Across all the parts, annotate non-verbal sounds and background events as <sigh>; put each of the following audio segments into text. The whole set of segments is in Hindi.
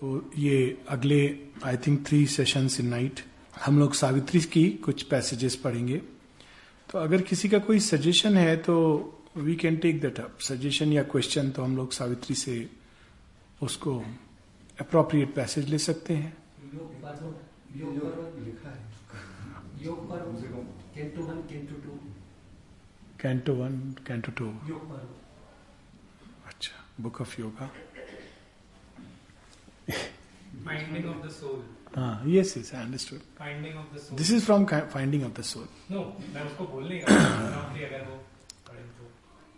तो ये अगले I think three sessions in night हम लोग सावित्री की कुछ पैसेजेस पढ़ेंगे। तो अगर किसी का कोई सजेशन है तो we can take that up suggestion या क्वेश्चन तो हम लोग सावित्री से उसको अप्रोप्रिएट पैसेज ले सकते हैं। कैंटो वन कैंटो टू अच्छा बुक ऑफ़ योगा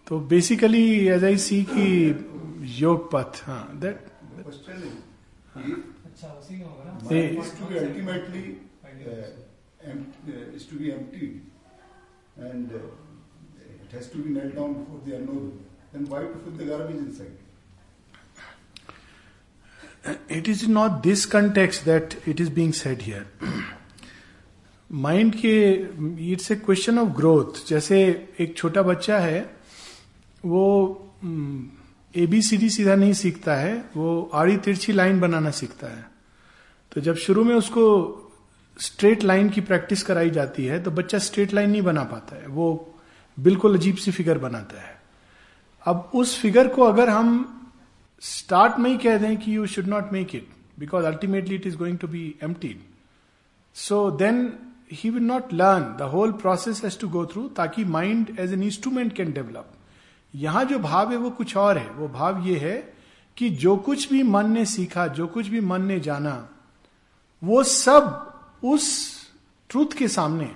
तो। बेसिकली एज आई सी कि योग पथ हाँ to be ultimately is it is not this context that it is being said here mind के it's a question of growth जैसे एक छोटा बच्चा है, वो ए बी सी डी सीधा नहीं सीखता है, वो आड़ी तिरछी लाइन बनाना सीखता है। तो जब शुरू में उसको स्ट्रेट लाइन की प्रैक्टिस कराई जाती है तो बच्चा स्ट्रेट लाइन नहीं बना पाता है। वो बिल्कुल अजीब सी फिगर बनाता है। अब उस फिगर को अगर हम स्टार्ट में ही कह दें कि you should not make it because ultimately it is going to be emptied so then he will not learn the whole process has to go through ताकि mind as an instrument can develop यहाँ जो भाव है वो कुछ और है। वो भाव ये है कि जो कुछ भी मन ने सीखा, जो कुछ भी मन ने जाना, वो सब उस ट्रूथ के सामने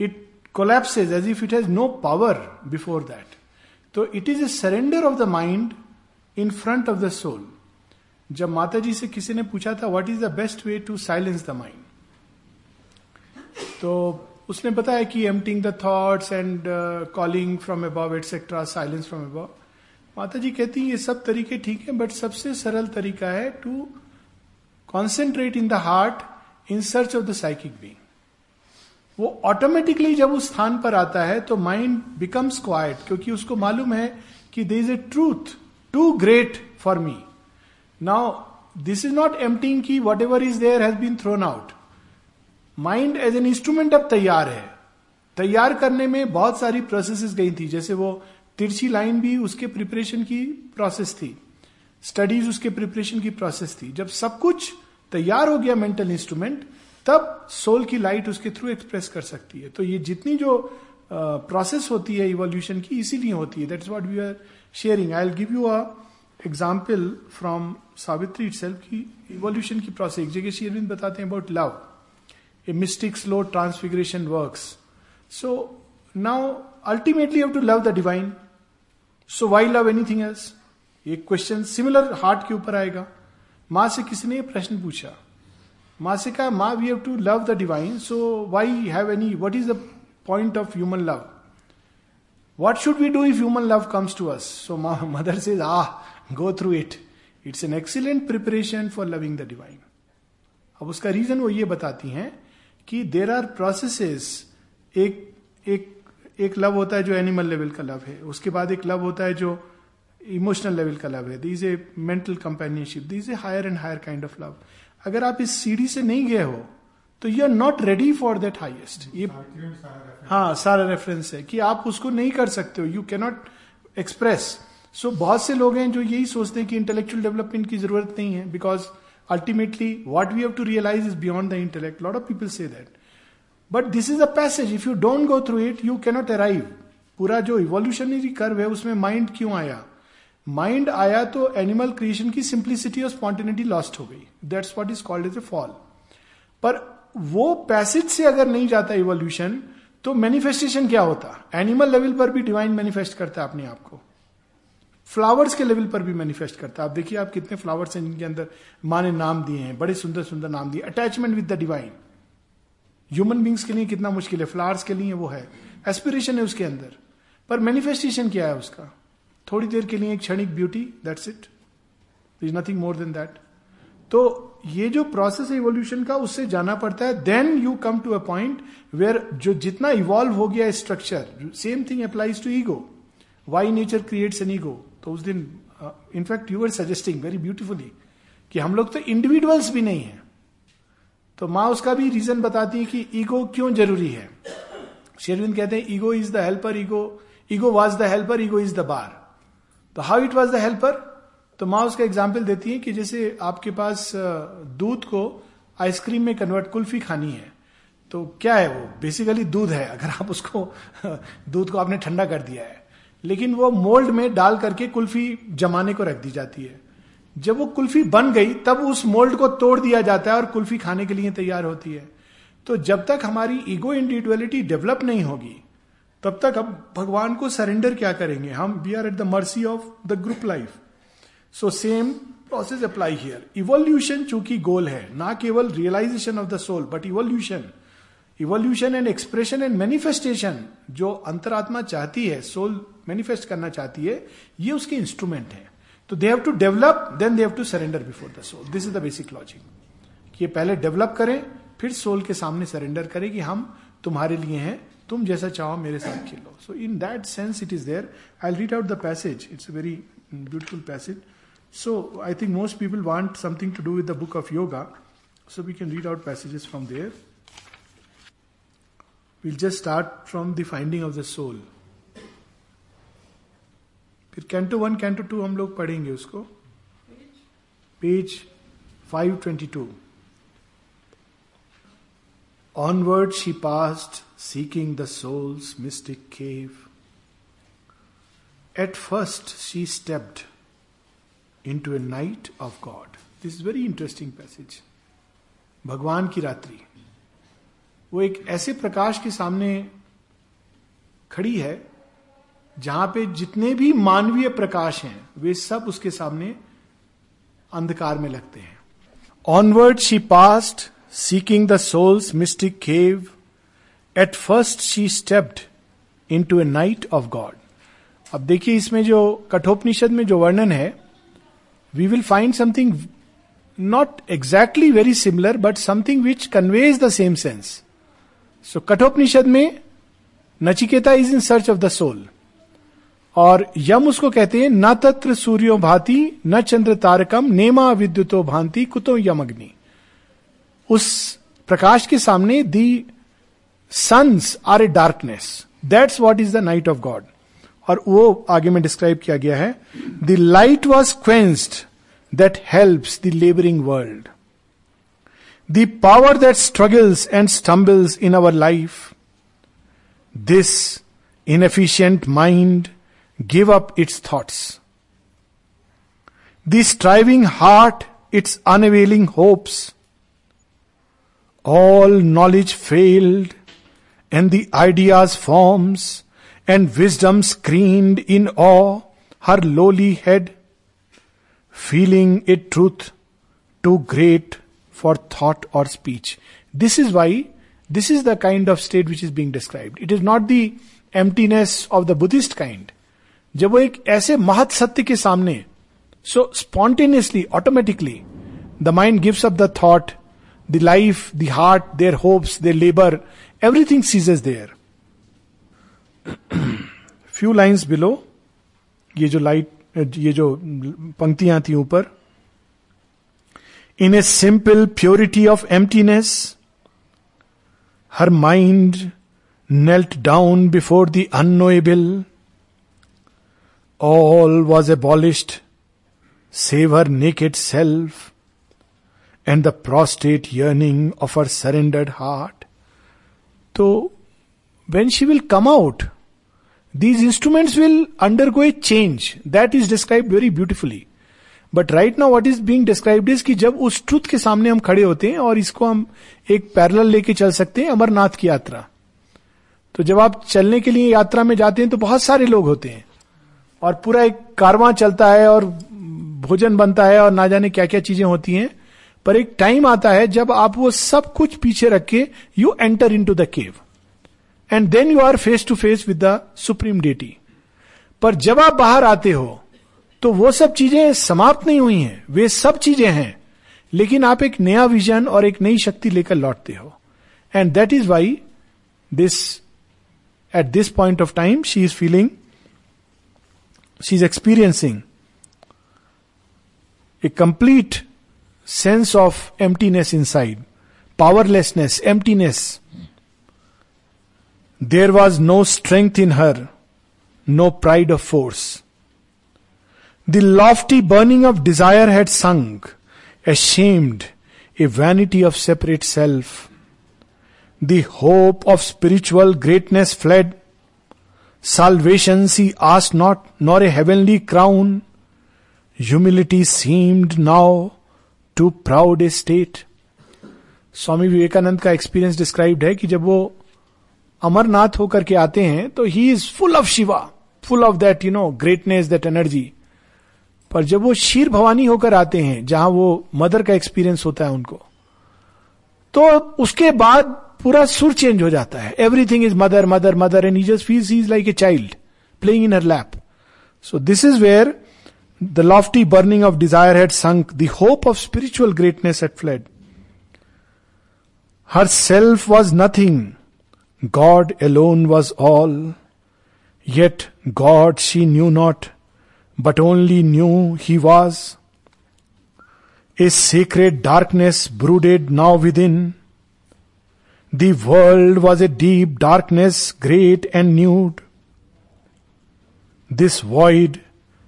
it collapses as if it has no power before that तो it is a surrender of the mind in front of the soul जब माता जी से किसी ने पूछा था what is the best way to silence the mind तो उसने बताया कि emptying the thoughts and calling from above etcetera silence from above Mata ji कहती हैं, ये सब तरीके ठीक है बट सबसे सरल तरीका है to concentrate in the heart in search of the psychic being वो ऑटोमेटिकली जब उस स्थान पर आता है तो माइंड बिकम्स क्वाइट क्योंकि उसको मालूम है कि there is a truth too great for me now this is not emptying की whatever is there has been thrown out mind as an instrument अब तैयार है। तैयार करने में बहुत सारी प्रोसेसेस गई थी। जैसे वो तिरछी लाइन भी उसके प्रिपरेशन की प्रोसेस थी। स्टडीज़ उसके प्रिपरेशन की प्रोसेस थी। जब सब कुछ तैयार हो गया मेंटल इंस्ट्रूमेंट तब सोल की लाइट उसके थ्रू एक्सप्रेस कर सकती है। तो ये जितनी जो प्रोसेस uh, होती है इवोल्यूशन की इसीलिए होती है। That's what we are sharing I give you a example from Savitri itself की इवोल्यूशन की प्रोसेस एक जगह शेयरविंद बताते हैं about love a mystic slow transfiguration work so now ultimately have to love the divine. So, why love anything else? एक क्वेश्चन सिमिलर हार्ट के ऊपर आएगा माँ से किसी ने ये प्रश्न पूछा माँ से कहा माँ we have to love the divine so why have any what is the point of human love what should we do if human love comes to us so mother says uh go through it it's an excellent preparation for loving the divine अब उसका रीजन वो ये बताती हैं कि देर आर प्रोसेसेस एक एक एक लव होता है जो एनिमल लेवल का लव है। उसके बाद एक लव होता है जो इमोशनल लेवल का लव है। These a mental companionship these a higher and higher kind of love अगर आप इस सीढ़ी से नहीं गए हो तो you are not ready for that highest ये हाँ सारा रेफरेंस है कि आप उसको नहीं कर सकते हो यू कैनॉट एक्सप्रेस सो बहुत से लोग हैं जो यही सोचते हैं कि इंटेलेक्चुअल डेवलपमेंट की ज़रूरत नहीं है because ultimately what we have to realise is beyond intellect. A lot of people say that. But this is a passage. If you don't go through it, you cannot arrive. पूरा जो इवोल्यूशनरी कर्व है उसमें माइंड क्यों आया माइंड आया तो एनिमल क्रिएशन की सिंप्लिसिटी और स्पॉन्टेनिटी लॉस्ट हो गई that's what is called as a fall पर वो पैसेज से अगर नहीं जाता इवोल्यूशन तो मैनिफेस्टेशन क्या होता? एनिमल लेवल पर भी डिवाइन मैनिफेस्ट करता है अपने आप को। फ्लावर्स के लेवल पर भी मैनिफेस्ट करता है। आप देखिए आप कितने फ्लावर्स हैं जिनके अंदर माँ ने नाम दिए हैं, बड़े सुंदर सुंदर नाम दिए। Attachment with the divine human beings के लिए कितना मुश्किल है। फ्लावर्स के लिए वो है। एस्पिरेशन है उसके अंदर। पर मैनिफेस्टेशन क्या है उसका? थोड़ी देर के लिए एक क्षणिक beauty that's it is nothing more than that तो ये जो प्रोसेस है इवोल्यूशन का, उससे जाना पड़ता है। Then you come to a point where जो जितना इवॉल्व हो गया structure same thing applies to ego why nature creates an ego तो उस दिन in fact you are suggesting very beautifully कि हम लोग तो इंडिविजुअल्स भी नहीं है। तो माँ उसका भी रीजन बताती है कि ईगो क्यों ज़रूरी है? शेरविंद कहते हैं ego is the helper ego ego was the helper ego is the bar तो how it was the helper तो माँ उसका एग्ज़ाम्पल देती है कि जैसे आपके पास दूध को आइसक्रीम में कन्वर्ट कुल्फी खानी है तो क्या है वो? बेसिकली दूध है, अगर आप उसको दूध को आपने ठंडा कर दिया है। लेकिन वो मोल्ड में डाल करके कुल्फी जमाने को रख दी जाती है। जब वो कुल्फी बन गई, तब उस मोल्ड को तोड़ दिया जाता है और कुल्फी खाने के लिए तैयार होती है। तो जब तक हमारी ईगो इंडिविजुअलिटी डेवलप नहीं होगी, तब तक अब भगवान को सरेंडर क्या करेंगे? हम we are at the mercy of the group life so same process apply here evolution चूँकि गोल है, ना केवल realisation of the soul but evolution evolution and expression and manifestation जो अंतरात्मा चाहती है सोल मैनिफेस्ट करना चाहती है, ये उसके इंस्ट्रूमेंट है। तो they have to develop then they have to surrender before the soul this is the basic logic ये पहले डेवलप करें, फिर सोल के सामने सरेंडर करें कि हम तुम्हारे लिए हैं, तुम जैसा चाहो मेरे साथ खेलो। So in that sense it is there I read out the passage it's a very beautiful passage So I think most people want something to do with the book of yoga so we can read out passages from there will just start from the finding of the soul फिर कैंटो वन कैंटो टू हम लोग पढ़ेंगे उसको page five twenty two Onward she passed, seeking the soul's mystic cave. At first she stepped into a night of God this is very interesting passage भगवान की रात्रि। वो एक ऐसे प्रकाश के सामने खड़ी है, जहाँ पे जितने भी मानवीय प्रकाश हैं, वे सब उसके सामने अंधकार में लगते हैं। Onward she passed seeking the soul's mystic cave at first she stepped into a night of God अब देखिए इसमें जो कठोपनिषद में जो वर्णन है we will find something not exactly very similar but something which conveys the same sense so Kathopanishad में Nachiketa is in search of the soul और यम उसको कहते हैं न तत्र सूर्यो भांति न चंद्र तारकम नेमा विद्युतो भांति कुतो यम अग्नि उस प्रकाश के सामने the suns are a darkness that's what is the night of God और वो आगे में डिस्क्राइब किया गया है the light was quenched that helps the labouring world the power that struggles and stumbles in our life this inefficient mind give up its thoughts the striving heart its unavailing hopes all knowledge failed, and the ideas forms, and wisdom screened in awe her lowly head, feeling a truth too great for thought or speech. This is why this is the kind of state which is being described. It is not the emptiness of the Buddhist kind. जब वो एक ऐसे महत सत्य के सामने so spontaneously automatically the mind gives up the thought the life, the heart, their hopes, their labor, everything ceases there. few lines below ये जो लाइट ये जो पंक्तियाँ थी ऊपर in a simple purity of emptiness her mind knelt down before the unknowable. All was abolished, save her naked self and the prostrate yearning of her surrendered heart तो when she will come out instruments will undergo a change that is describe very beautifully but right now what is being described is कि जब उस ट्रुथ के सामने हम खड़े होते हैं और इसको हम एक पैरल लेके चल सकते हैं, अमरनाथ की यात्रा। तो जब आप चलने के लिए यात्रा में जाते हैं तो बहुत सारे लोग होते हैं। और पूरा एक कारवां चलता है और भोजन बनता है और ना जाने क्या क्या चीज़ें होती हैं। पर एक टाइम आता है जब आप वो सब कुछ पीछे रख के you enter into the cave and then you are face to face with the supreme deity पर जब आप बाहर आते हो तो वो सब चीज़ें समाप्त नहीं हुई हैं। वे सब चीज़ें हैं। लेकिन आप एक नया विजन और एक नई शक्ति लेकर लौटते हो। And that is why this at this point of time she is feeling she is experiencing a complete sense of of emptiness inside, powerlessness, emptiness. There was no strength in her, no pride of force. The lofty burning of desire had sunk, ashamed, a vanity of separate self. The hope of spiritual greatness fled. Salvation she asked not, nor a heavenly crown. Humility seemed now too proud a state. Swami Vivekananda का एक्सपीरियंस डिस्क्राइब्ड है कि जब वो अमरनाथ होकर के आते हैं तो he is full of Shiva full of that you know greatness that energy पर जब वो शीर भवानी होकर आते हैं, जहाँ वो मदर का एक्सपीरियंस होता है उनको तो उसके बाद पूरा सुर चेंज हो जाता है। Everything is mother mother mother and just feels is like a child playing in her lap so this is where the lofty burning of desire had sunk the hope of spiritual greatness at fled her self was nothing God alone was all, yet God she knew not, but only knew He was. A sacred darkness brooded now within. The world was a deep darkness, great and nude. This void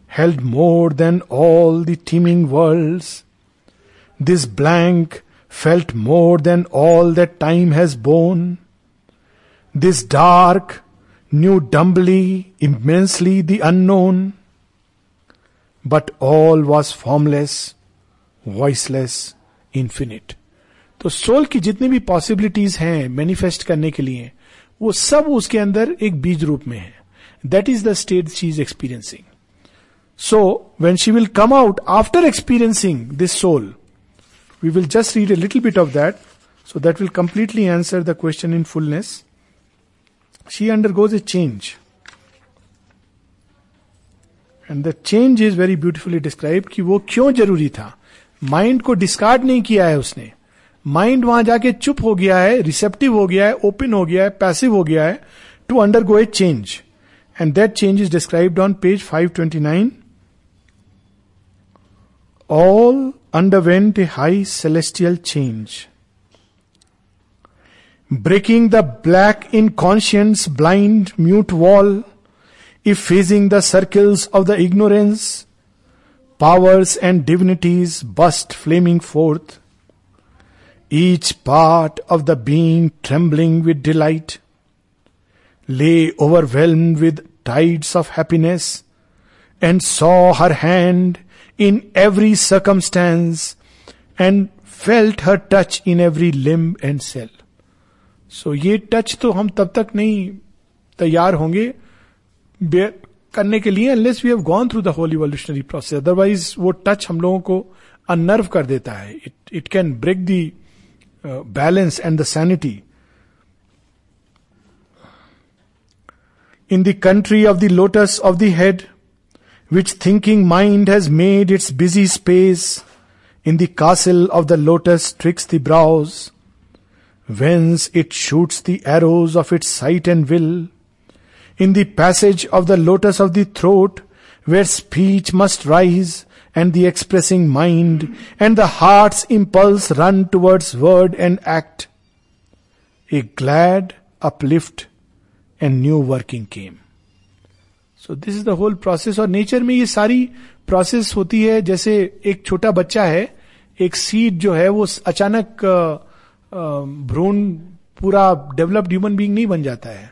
held more than all the teeming worlds. This blank felt more than all that time has borne. This dark knew dumbly, immensely the unknown. But all was formless voiceless infinite तो सोल की जितनी भी पॉसिबिलिटीज हैं मैनिफेस्ट करने के लिए वो सब उसके अंदर एक बीज रूप में है। That is the state she is experiencing so when she will come out after experiencing this soul we will just read a little bit of that so that will completely answer the question in fullness undergoes a change and the change is very beautifully describe कि वो क्यों ज़रूरी था? माइंड को डिस्कार्ड नहीं किया है उसने। माइंड वहाँ जाके चुप हो गया है रिसेप्टिव हो गया है ओपन हो गया है पैसिव हो गया है to undergo a change and that change is described on page 529 all underwent a high celestial change. Breaking the black inconscience blind mute wall, effacing the circles of the ignorance, powers and divinities burst flaming forth, each part of the being trembling with delight, lay overwhelmed with tides of happiness, and saw her hand in every circumstance, and felt her touch in every limb and cell. So so, ये टच तो हम तब तक नहीं तैयार होंगे करने के लिए unless we have gone through the whole evolutionary process otherwise वो टच हम लोगों को अनर्व कर देता है। It can break the balance and the sanity in the country of the lotus of the head which thinking mind has made its busy space in the castle of the lotus twixt the brows whence it shoots the arrows of its sight and will, in the passage of the lotus of the throat, where speech must rise and the expressing mind and the heart's impulse run towards word and act. A glad uplift and new working came. So this is the whole process और नेचर में ये सारी प्रोसेस होती है जैसे एक छोटा बच्चा है एक सीड जो है वो अचानक भ्रूण पूरा डेवलप्ड ह्यूमन बींग नहीं बन जाता है।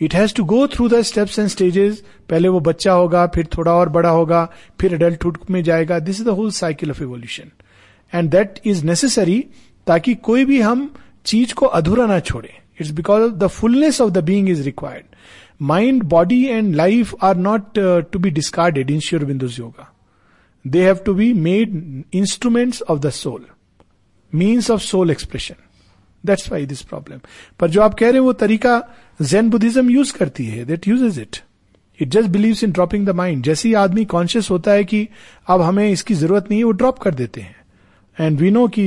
It has to go through the steps and stages पहले वो बच्चा होगा, फिर थोड़ा और बड़ा होगा, फिर अडल्टहुड में जाएगा। This is the whole cycle of evolution and that is necessary ताकि कोई भी हम चीज़ को अधूरा ना छोड़े। It's because of the fullness of the being is required mind body and life are not to be discarded in Sri Aurobindo's yoga they have to be made instruments of the soul means of soul expression that's why this problem पर जो आप कह रहे हैं वो तरीका जैन बुद्धिज्म यूज़ करती है that use it it just believe in dropping the mind जैसे ही आदमी कॉन्शियस होता है कि अब हमें इसकी ज़रूरत नहीं है, वो ड्रॉप कर देते हैं। एंड वी नो कि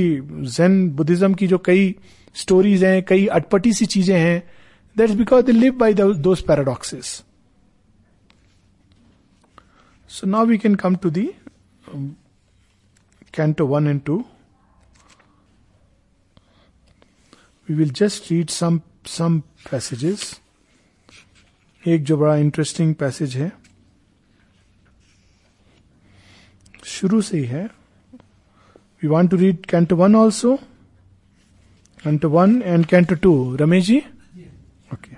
जैन बुद्धिज्म की जो कई स्टोरीज हैं, कई अटपटी सी चीज़ें हैं that is because they live by those paradoxes so now we can come to the canto one and two we will just read some some passages एक जो बड़ा इंटरेस्टिंग पैसेज है। शुरू से ही है। We want to read canto one also canto one and canto two Ramesh ji? Okay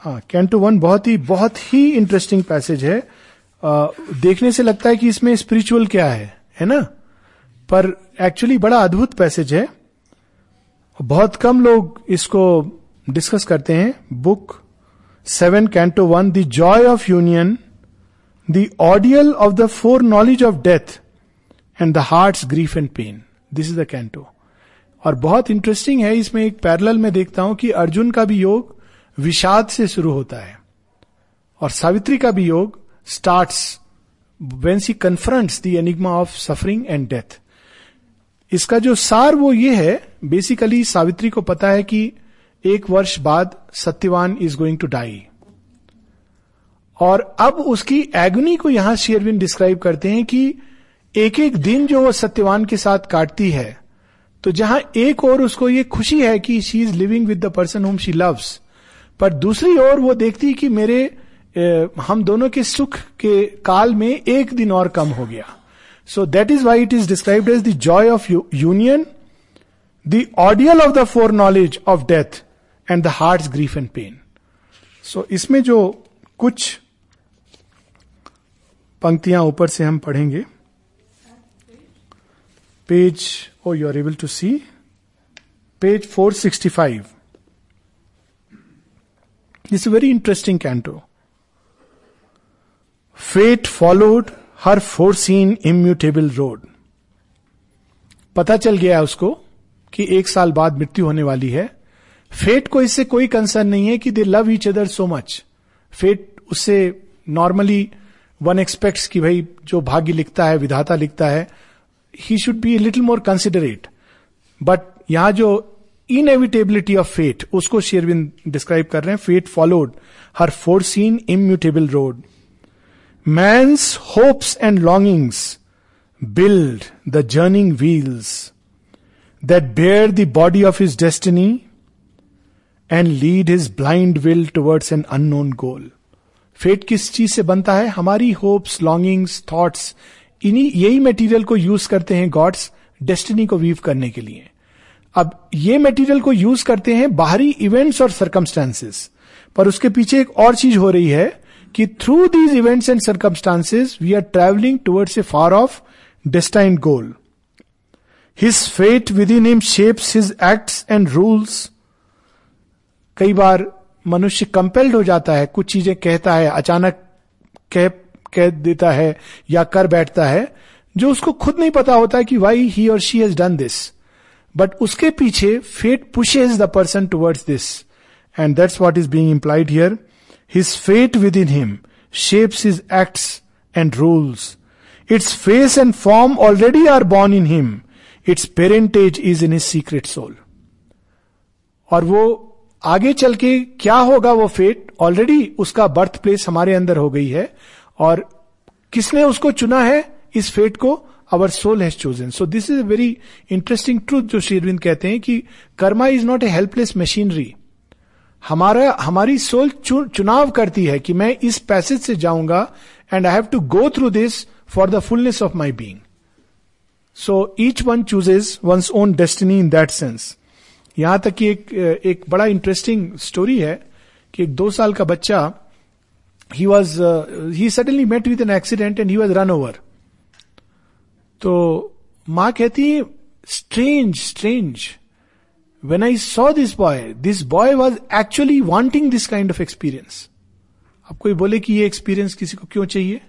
हाँ कैंटो वन बहुत ही बहुत ही इंटरेस्टिंग पैसेज है। आ, देखने से लगता है कि इसमें स्पिरिचुअल क्या है है ना? पर एक्चुअली बड़ा अद्भुत पैसेज है। बहुत कम लोग इसको डिस्कस करते हैं। Book seven canto one the joy of union the ordeal of the foreknowledge of death and the heart grief and pain this is the canto और बहुत इंटरेस्टिंग है, इसमें एक पैरल में देखता हूँ कि अर्जुन का भी योग विषाद से शुरू होता है और सावित्री का भी योग start when she confronts the of suffering and death इसका जो सार वो ये है बेसिकली सावित्री को पता है कि एक वर्ष बाद Satyavan is going to die और अब उसकी एग्नी को यहाँ शेयरविन डिस्क्राइब करते हैं कि एक एक दिन जो वो सत्यवान के साथ काटती है तो जहाँ एक और उसको ये खुशी है कि she is living with the person whom she loves पर दूसरी ओर वो देखती कि मेरे ए, हम दोनों के सुख के काल में एक दिन और कम हो गया। So that is why it is describe as the joy of union the ordeal of the foreknowledge of death and the heart grief and pain so इसमें जो कुछ पंक्तियाँ ऊपर से हम पढ़ेंगे page oh you are able to see page 465 it's very interesting canto fate followed her foreseen immutable road पता चल गया उसको कि एक साल बाद मृत्यु होने वाली है। फेट को इससे कोई कंसर्न नहीं है कि they love each other so much fate उससे नॉर्मली वन एक्सपेक्ट्स कि भाई जो भाग्य लिखता है, विधाता लिखता है ही should be little more considerate but यहाँ जो इनएविटेबिलिटी ऑफ़ फेट उसको शेयरविन डिस्क्राइब कर रहे हैं। Fate followed her foreseen immutable road man's hopes and longings build the journeying wheels that bear the body of his destiny and lead his blind will towards an unknown goal fate किस चीज़ से बनता है? हमारी होप्स लॉन्गिंग्स थॉट्स इन्हीं, यही मटेरियल को यूज़ करते हैं गॉड्स डेस्टिनी को वीव करने के लिए। अब ये मटेरियल को यूज़ करते हैं बाहरी इवेंट्स और सर्कमस्टांसेस पर उसके पीछे एक और चीज़ हो रही है कि through these events and circumstances we are travelling towards a far off destined goal his fate within him shapes his acts and rules कई बार मनुष्य कंपेल्ड हो जाता है, कुछ चीज़ें कहता है, अचानक कह कह देता है या कर बैठता है, जो उसको खुद नहीं पता होता कि वाई ही और she has done this but उसके पीछे fate pushes the person towards this and that's what is being implied here his fate within him shapes his acts and rules its face and form already are born in him its parentage is in his secret soul और वो आगे चल के क्या होगा वो फेट ऑलरेडी उसका बर्थ प्लेस हमारे अंदर हो गई है और किसने उसको चुना है? इस फेट को our soul has chosen so this is a very interesting truth जो शेरविंद कहते हैं कि karma is not a helpless machinery हमारा हमारी सोल चु, चुनाव करती है कि मैं इस पैसेज से जाऊँगा and I have to go through this for the fullness of my being so each one chooses one's own destiny in that sense यहाँ तक कि एक एक बड़ा इंटरेस्टिंग स्टोरी है कि एक दो साल का बच्चा he was he suddenly met with an accident and he was run over तो माँ कहती है strange strange when I saw this boy this boy was actually wanting this kind of experience अब कोई बोले कि ये एक्सपीरियंस किसी को क्यों चाहिए?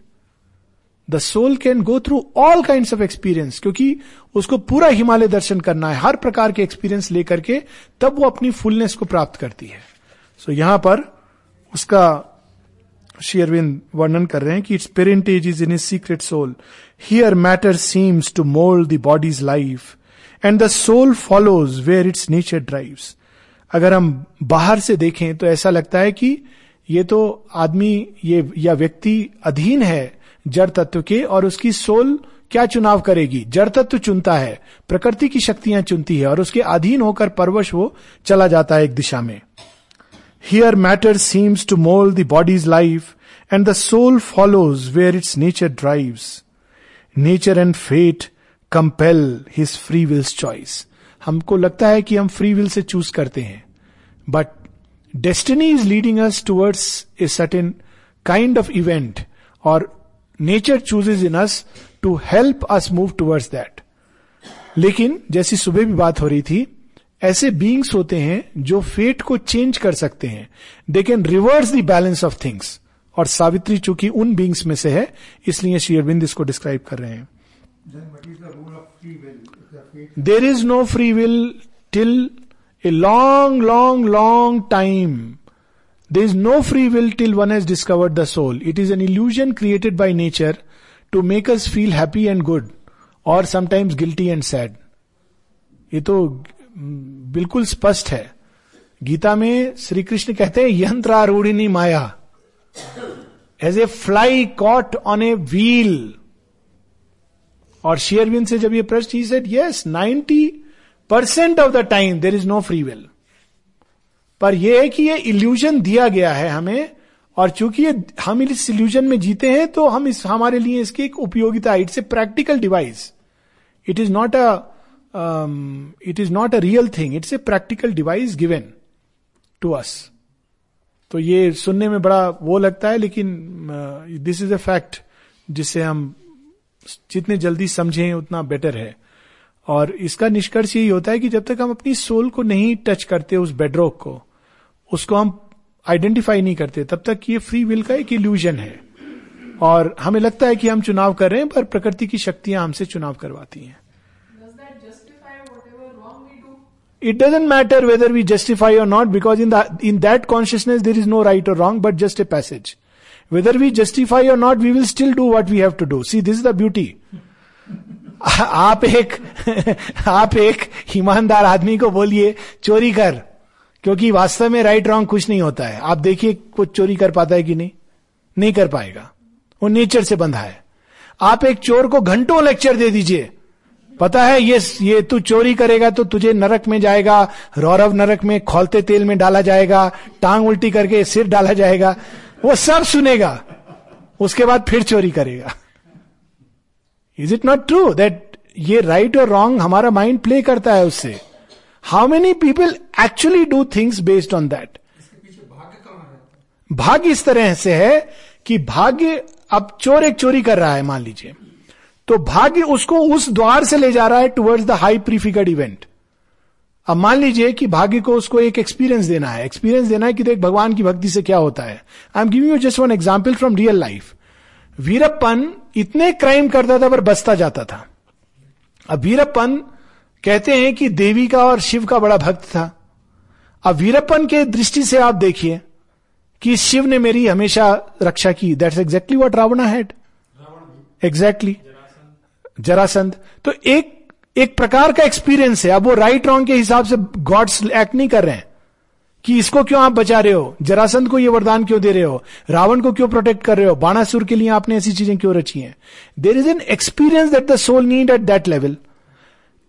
The soul can go through all kind of experience क्योंकि उसको पूरा हिमालय दर्शन करना है हर प्रकार के एक्सपीरियंस लेकर के तब वो अपनी फुलनेस को प्राप्त करती है। सो so, यहाँ पर उसका शेयरविंद वर्णन कर रहे हैं कि its parentage is in is secret soul here matter seems to mould the body's life and the soul follows where its nature drive अगर हम बाहर से देखें तो ऐसा लगता है कि ये तो आदमी ये या व्यक्ति अधीन है जड़ तत्व के और उसकी सोल क्या चुनाव करेगी? जड़ तत्व चुनता है, प्रकृति की शक्तियाँ चुनती है और उसके अधीन होकर परवश वो चला जाता है एक दिशा में। Here matter seems to mould the body's life and the soul follows where its nature drive nature and fate compel his free will's choice हमको लगता है कि हम फ्री विल से चूज़ करते हैं। But destiny is leading us towards a certain kind of event और nature chooses in us to help us move towards that लेकिन जैसी सुबह भी बात हो रही थी, ऐसे बींग्स होते हैं जो फेट को चेंज कर सकते हैं। They can reverse the balance of things और सावित्री चूँकि उन बींग्स में से है, इसलिए श्री अरविंद इसको डिस्क्राइब कर रहे हैं। There is no free will till a long long long time there is no free will till one has discovered the soul it is an illusion created by nature to make us feel happy and good और समटाइम्स गिल्टी एंड सैड ये तो बिल्कुल स्पष्ट है। गीता में श्री कृष्ण कहते हैं, यंत्रारूढ़िनी माया. As a fly caught on a wheel और शेयरविन से जब ये प्रश्न he said yes ninety percent of the time there is no free will पर यह है कि ये इल्यूजन दिया गया है हमें, और चूँकि हम इस इल्यूजन में जीते हैं तो हम इस, हमारे लिए इसकी एक उपयोगिता it's a practical device it is not a it is not a real thing it's a practical device given to us तो ये सुनने में बड़ा वो लगता है, लेकिन दिस इज़ अ फैक्ट जिससे हम जितने जल्दी समझें, उतना बेटर है। और इसका निष्कर्ष यही होता है कि जब तक हम अपनी सोल को नहीं टच करते उस बेडरॉक को उसको हम आइडेंटिफाई नहीं करते तब तक ये फ्री विल का एक इल्यूजन है। और हमें लगता है कि हम चुनाव कर रहे हैं पर प्रकृति की शक्तियाँ हमसे चुनाव करवाती हैं। It doesn't matter whether we justify or not because in in that consciousness there is no right or wrong but just a passage whether we justify or not we will still do what we have to do see this is the beauty आप एक <laughs> आप एक ईमानदार आदमी को बोलिए चोरी कर। क्योंकि वास्तव में राइट रॉन्ग कुछ नहीं होता है। आप देखिए कुछ चोरी कर पाता है कि नहीं? नहीं कर पाएगा। वो नेचर से बंधा है। आप एक चोर को घंटों लेक्चर दे दीजिए। पता है, ये ये तू चोरी करेगा तो तुझे नरक में जाएगा, रौरव नरक में खोलते तेल में डाला जाएगा, टांग उल्टी करके सिर डाला जाएगा, वो सब सुनेगा। उसके बाद फिर चोरी करेगा। Is it not true that ये राइट और रॉन्ग हमारा माइंड प्ले करता है उससे? How many people actually do things based on that भाग्य इस तरह से है कि भाग्य अब चोर एक चोरी कर रहा है, मान लीजिए। तो भाग्य उसको उस द्वार से ले जा रहा है towards the high prefigured event अब मान लीजिए कि भाग्य को उसको एक एक्सपीरियंस देना है। एक्सपीरियंस देना है कि देख भगवान की भक्ति से क्या होता है। I am giving you just one example from real life Veerappan इतने क्राइम करता था पर बचता जाता था। अब वीरप्पन कहते हैं कि देवी का और शिव का बड़ा भक्त था। अब वीरप्पन के दृष्टि से आप देखिए कि शिव ने मेरी हमेशा रक्षा की। That's exactly what Ravana had exactly Jarasandha. तो एक एक प्रकार का एक्सपीरियंस है। अब वो राइट रॉन्ग के हिसाब से गॉड्स एक्ट नहीं कर रहे हैं कि इसको क्यों आप बचा रहे हो? जरासंध को ये वरदान क्यों दे रहे हो? रावण को क्यों प्रोटेक्ट कर रहे हो? बाणासुर के लिए आपने ऐसी चीज़ें क्यों रची हैं? There is an experience that the soul need at that level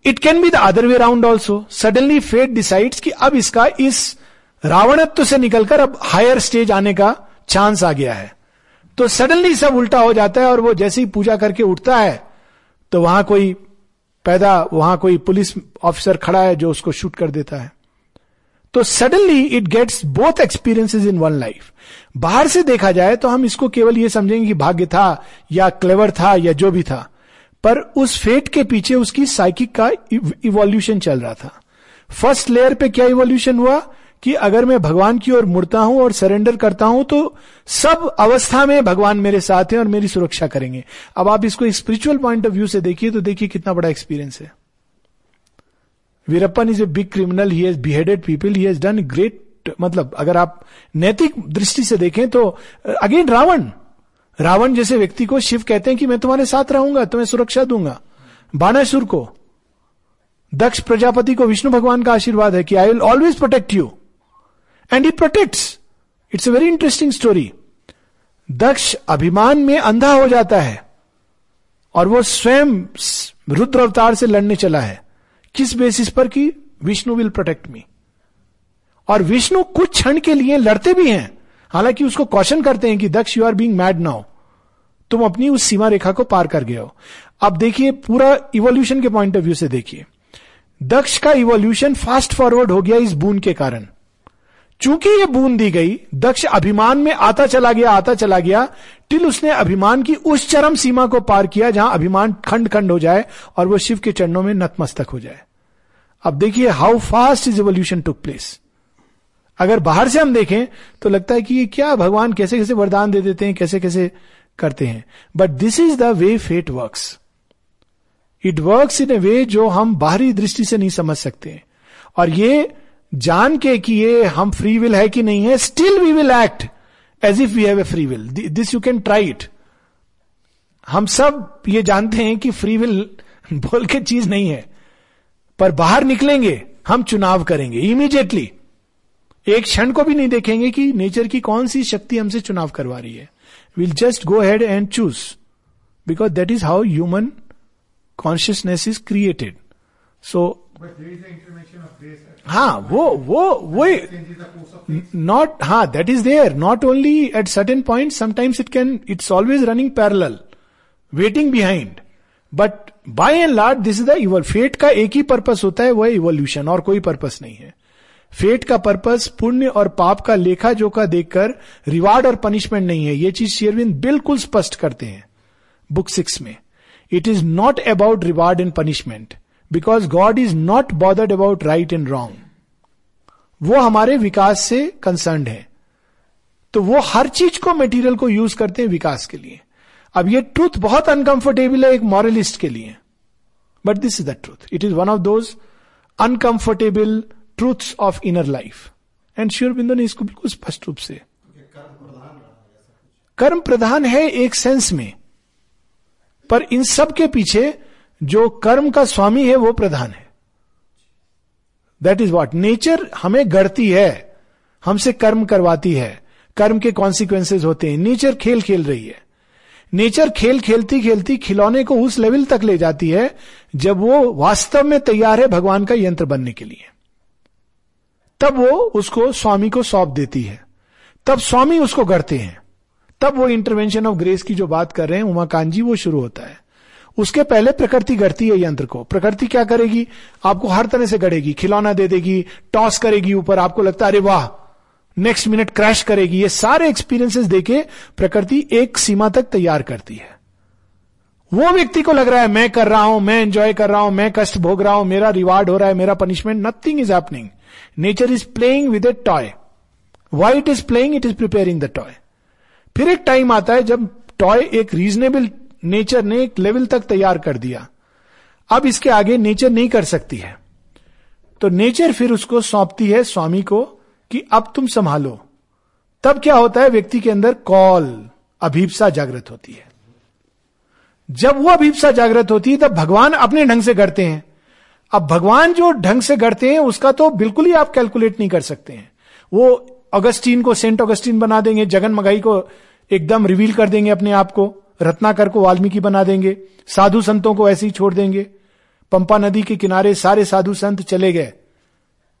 it can be the other way round also suddenly fate decides कि अब इसका इस रावणत्व से निकलकर अब हायर स्टेज आने का चांस आ गया है। तो सडनली सब उल्टा हो जाता है और वो जैसे ही पूजा करके उठता है तो वहाँ कोई पैदा, वहाँ कोई पुलिस ऑफिसर खड़ा है जो उसको शूट कर देता है। तो suddenly it gets both experiences in one life बाहर से देखा जाए तो हम इसको केवल ये समझेंगे कि भाग्य था या क्लेवर था या जो भी था। पर उस फेट के पीछे उसकी साइकिक का इवोल्यूशन चल रहा था। फ़र्स्ट लेयर पे क्या इवोल्यूशन हुआ? कि अगर मैं भगवान की ओर मुड़ता हूँ और सरेंडर करता हूँ तो सब अवस्था में भगवान मेरे साथ हैं और मेरी सुरक्षा करेंगे। अब आप इसको स्पिरिचुअल पॉइंट ऑफ़ व्यू से देखिए तो देखिए कितना बड़ा एक्सपीरियंस है। Veerappan is a big criminal he has beheaded people he has done great मतलब अगर आप नैतिक दृष्टि से देखें तो अगेन रावण रावण जैसे व्यक्ति को शिव कहते हैं कि मैं तुम्हारे साथ रहूँगा, तुम्हें सुरक्षा दूँगा। बाणासुर को, दक्ष प्रजापति को विष्णु भगवान का आशीर्वाद है कि I will always protect you and he protects it's a very interesting story Daksha अभिमान में अंधा हो जाता है और वो स्वयं रुद्र अवतार से लड़ने चला है। किस बेसिस पर कि विष्णु विल प्रोटेक्ट मी और विष्णु कुछ क्षण के लिए लड़ते भी हैं। हालाँकि उसको क्वेश्चन करते हैं कि, Daksha you are being mad now तुम अपनी उस सीमा रेखा को पार कर गए हो। अब देखिए, पूरा इवोल्यूशन के पॉइंट ऑफ़ व्यू से देखिए। दक्ष का इवोल्यूशन फास्ट फॉरवर्ड हो गया इस बून के कारण। चूँकि ये बूंद दी गई, दक्ष अभिमान में आता चला गया, आता चला गया टिल उसने अभिमान की उस चरम सीमा को पार किया जहाँ अभिमान खंड खंड हो जाए और वो शिव के चरणों में नतमस्तक हो जाए। अब देखिए how fast is evolution took place अगर बाहर से हम देखें तो लगता है कि ये क्या भगवान कैसे कैसे वरदान दे देते हैं, कैसे कैसे करते हैं। But this is the way fate work it work in a way जो हम बाहरी दृष्टि से नहीं समझ सकते और ये जान के कि ये हम फ्री विल है कि नहीं है still we will act as if we have a free will this you can try it हम सब ये जानते हैं कि फ्री विल <laughs> बोल के चीज़ नहीं है। पर बाहर निकलेंगे, हम चुनाव करेंगे इमीडिएटली एक क्षण को भी नहीं देखेंगे कि नेचर की कौन सी शक्ति हमसे चुनाव करवा रही है। Will just go ahead and choose because that is how human consciousness is created so हाँ वो वो वो नॉट हाँ that is there not only at certain point sometimes it can it's always running parallel waiting behind but by and large this is the evil fate का एक ही पर्पस होता है वह इवोल्यूशन और कोई पर्पस नहीं है फेट का पर्पस पुण्य और पाप का लेखा जोखा देखकर रिवार्ड और पनिशमेंट नहीं है। ये चीज़ शेयरविंद बिल्कुल स्पष्ट करते हैं बुक सिक्स में। It is not about reward and punishment because God is not bothered about right and wrong वो हमारे विकास से कंसर्न है। तो वो हर चीज़ को मेटीरियल को यूज़ करते हैं विकास के लिए। अब ये ट्रूथ बहुत अनकंफर्टेबल है एक मॉरलिस्ट के लिए। But this is the truth it is one of those uncomfortable truths of inner life and Sri Aurobindo ने इसको बिल्कुल स्पष्ट रूप से कर्म प्रधान है एक सेंस में पर इन सब के पीछे जो कर्म का स्वामी है वो प्रधान है दैट इज़ वॉट नेचर हमें गढ़ती है हमसे कर्म करवाती है कर्म के कॉन्सिक्वेंसेज होते हैं नेचर खेल खेल रही है नेचर खेल खेलती खेलती खिलौने को उस लेवल तक ले जाती है जब वो वास्तव में तैयार है भगवान का यंत्र बनने के लिए तब वो उसको स्वामी को सौंप देती है। तब स्वामी उसको गढ़ते हैं। तब वो इंटरवेंशन ऑफ़ ग्रेस की जो बात कर रहे हैं, उमाकांत जी, वो शुरू होता है। उसके पहले प्रकृति गढ़ती है यंत्र को। प्रकृति क्या करेगी? आपको हर तरह से गढ़ेगी। खिलौना दे देगी टॉस करेगी ऊपर। आपको लगता है, अरे वाह नेक्स्ट मिनट क्रैश करेगी। ये सारे एक्सपीरियंसेस देके प्रकृति एक सीमा तक तैयार करती है। वो व्यक्ति को लग रहा है, मैं कर रहा हूँ, मैं एंजॉय कर रहा हूँ, मैं कष्ट भोग रहा हूँ, मेरा रिवार्ड हो रहा है, मेरा punishment nothing is happening nature is playing with a toy why it is playing it is preparing the toy फिर एक टाइम आता है जब टॉय एक रीजनेबल नेचर ने एक लेवल तक तैयार कर दिया। अब इसके आगे नेचर नहीं कर सकती है। तो नेचर फिर उसको सौंपती है स्वामी को कि अब तुम संभालो। तब क्या होता है? व्यक्ति के अंदर कॉल, अभीपसा जागृत होती है। जब वो अभीपसा जागृत होती है, तब भगवान अपने ढंग से गढ़ते हैं। अब भगवान जो ढंग से गढ़ते हैं, उसका तो बिल्कुल ही आप कैलकुलेट नहीं कर सकते हैं। वो अगस्टीन को, सेंट अगस्टीन बना देंगे, जगन मगाई को एकदम रिवील कर देंगे अपने आप को, रत्नाकर को वाल्मीकि बना देंगे, साधु संतों को ऐसे ही छोड़ देंगे। पंपा नदी के किनारे सारे साधु संत चले गए।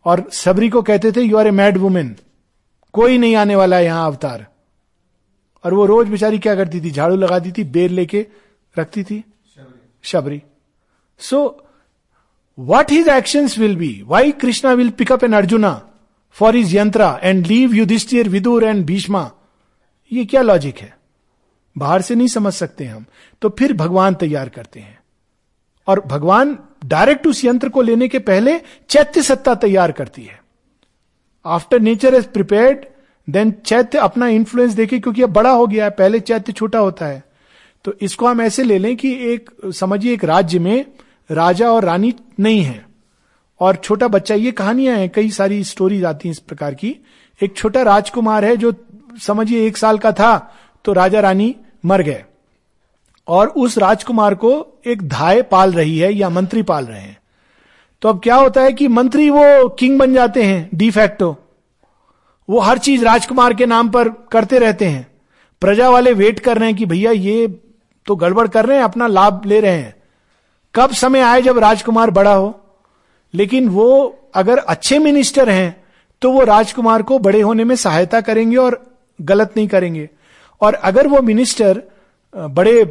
और सबरी को कहते थे you are a mad women कोई नहीं आने वाला है यहाँ अवतार। और वो रोज बेचारी क्या करती थी? झाड़ू लगा दी थी, बेर लेके रखती थी? Shabari. So what his action will be why Krishna will pick up an Arjuna for his yantra and leave Yudhishthira Vidura and Bhishma ये क्या लॉजिक है? बाहर से नहीं समझ सकते हम। तो फिर भगवान तैयार करते हैं। और भगवान डायरेक्ट उस यंत्र को लेने के पहले चैत्य सत्ता तैयार करती है। After nature is prepared then चैत्य अपना इंफ्लुएंस देखे क्योंकि अब बड़ा हो गया है। पहले चैत्य छोटा होता है। तो इसको हम ऐसे ले लें कि एक, समझिए एक राज्य में राजा और रानी नहीं है। और छोटा बच्चा, ये कहानियाँ हैं, कई सारी स्टोरीज आती हैं इस प्रकार की। एक छोटा राजकुमार है जो, समझिए एक साल का था तो राजा रानी मर गए। और उस राजकुमार को एक धाय पाल रही है, या मंत्री पाल रहे हैं। तो अब क्या होता है कि मंत्री वो किंग बन जाते हैं डिफैक्टो वो हर चीज़ राजकुमार के नाम पर करते रहते हैं। प्रजा वाले वेट कर रहे हैं कि भैया, ये तो गड़बड़ कर रहे हैं, अपना लाभ ले रहे हैं। कब समय आए जब राजकुमार बड़ा हो? लेकिन वो अगर अच्छे मिनिस्टर हैं तो वो राजकुमार को बड़े होने में सहायता करेंगे और गलत नहीं करेंगे। और अगर वो मिनिस्टर बड़े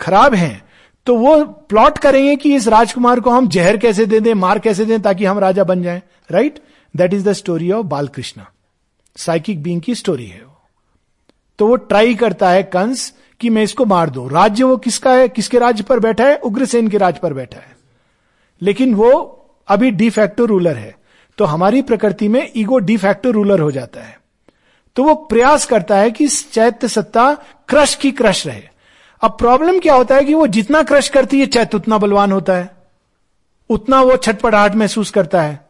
खराब हैं तो वो प्लॉट करेंगे कि इस राजकुमार को हम जहर कैसे दे दें, मार कैसे दें, ताकि हम राजा बन जाएँ। Right that is the story of Balakrishna. Psychic being की स्टोरी है तो वो ट्राई करता है कंस कि मैं इसको मार दू। राज्य वो किसका है? किसके राज्य पर बैठा है? उग्रसेन के राज्य पर बैठा है। लेकिन वो अभी डिफैक्टो रूलर है। तो हमारी प्रकृति में ईगो डिफैक्टो रूलर हो जाता है। तो वो प्रयास करता है कि चैत्य सत्ता क्रश की क्रश रहे। अब प्रॉब्लम क्या होता है कि वो जितना क्रश करती है, चैत्य उतना बलवान होता है। उतना वो छटपटाहट महसूस करता है।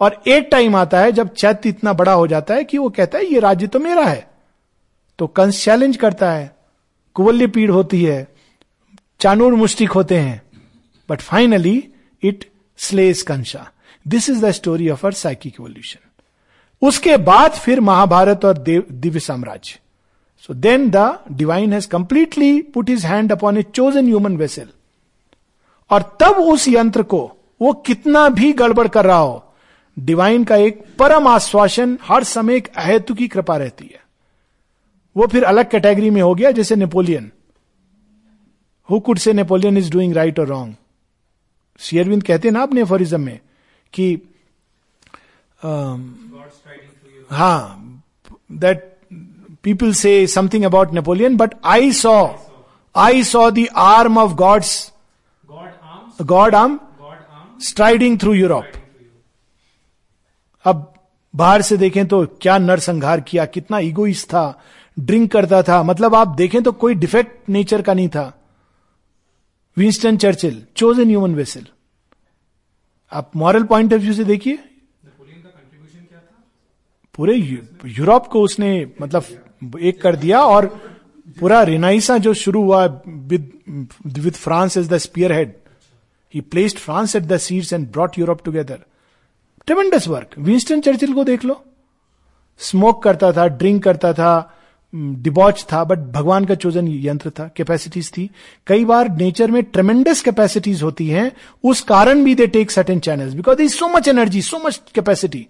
और एक टाइम आता है जब चैत्य इतना बड़ा हो जाता है कि वो कहता है, ये राज्य तो मेरा है। तो कंस चैलेंज करता है। कुवल्य पीड़ होती है। चानूर मुस्टिक होते हैं। But finally it slays Kansa this is the story of uh psychic evolution उसके बाद फिर महाभारत और दिव्य साम्राज्य। So then the divine has completely put his hand upon a chosen human vessel और तब उस यंत्र को वो कितना भी गड़बड़ कर रहा हो डिवाइन का एक परम आश्वासन हर समय एक अहेतु की कृपा रहती है। वो फिर अलग कैटेगरी में हो गया जैसे Napoleon who could say Napoleon is doing right और रॉन्ग शेयरविंद कहते हैं ना अपने एफोरिज्म में कि हाँ that people say something about Napoleon but I saw I saw the arm of gods god arm striding through Europe अब बाहर से देखें तो क्या नरसंहार किया, कितना इगोइस्ट था। ड्रिंक करता था। मतलब आप देखें तो कोई डिफेक्ट नेचर का नहीं था। Winston Churchill chose an human vessel आप मॉरल पॉइंट ऑफ़ व्यू से देखिए। पूरे यूरोप को उसने मतलब एक कर दिया और पूरा रिनाइसा जो शुरू हुआ with with France is the spear head he placed France at the seeds and brought Europe together tremendous work Winston Churchill को देख लो। स्मोक करता था ड्रिंक करता था। डिबॉच था बट भगवान का चोजन यंत्र था कैपेसिटीज थी। कई बार नेचर में ट्रेमेंडस कैपेसिटीज होती हैं, उस कारण भी they take certain channels because is so much energy so much capacity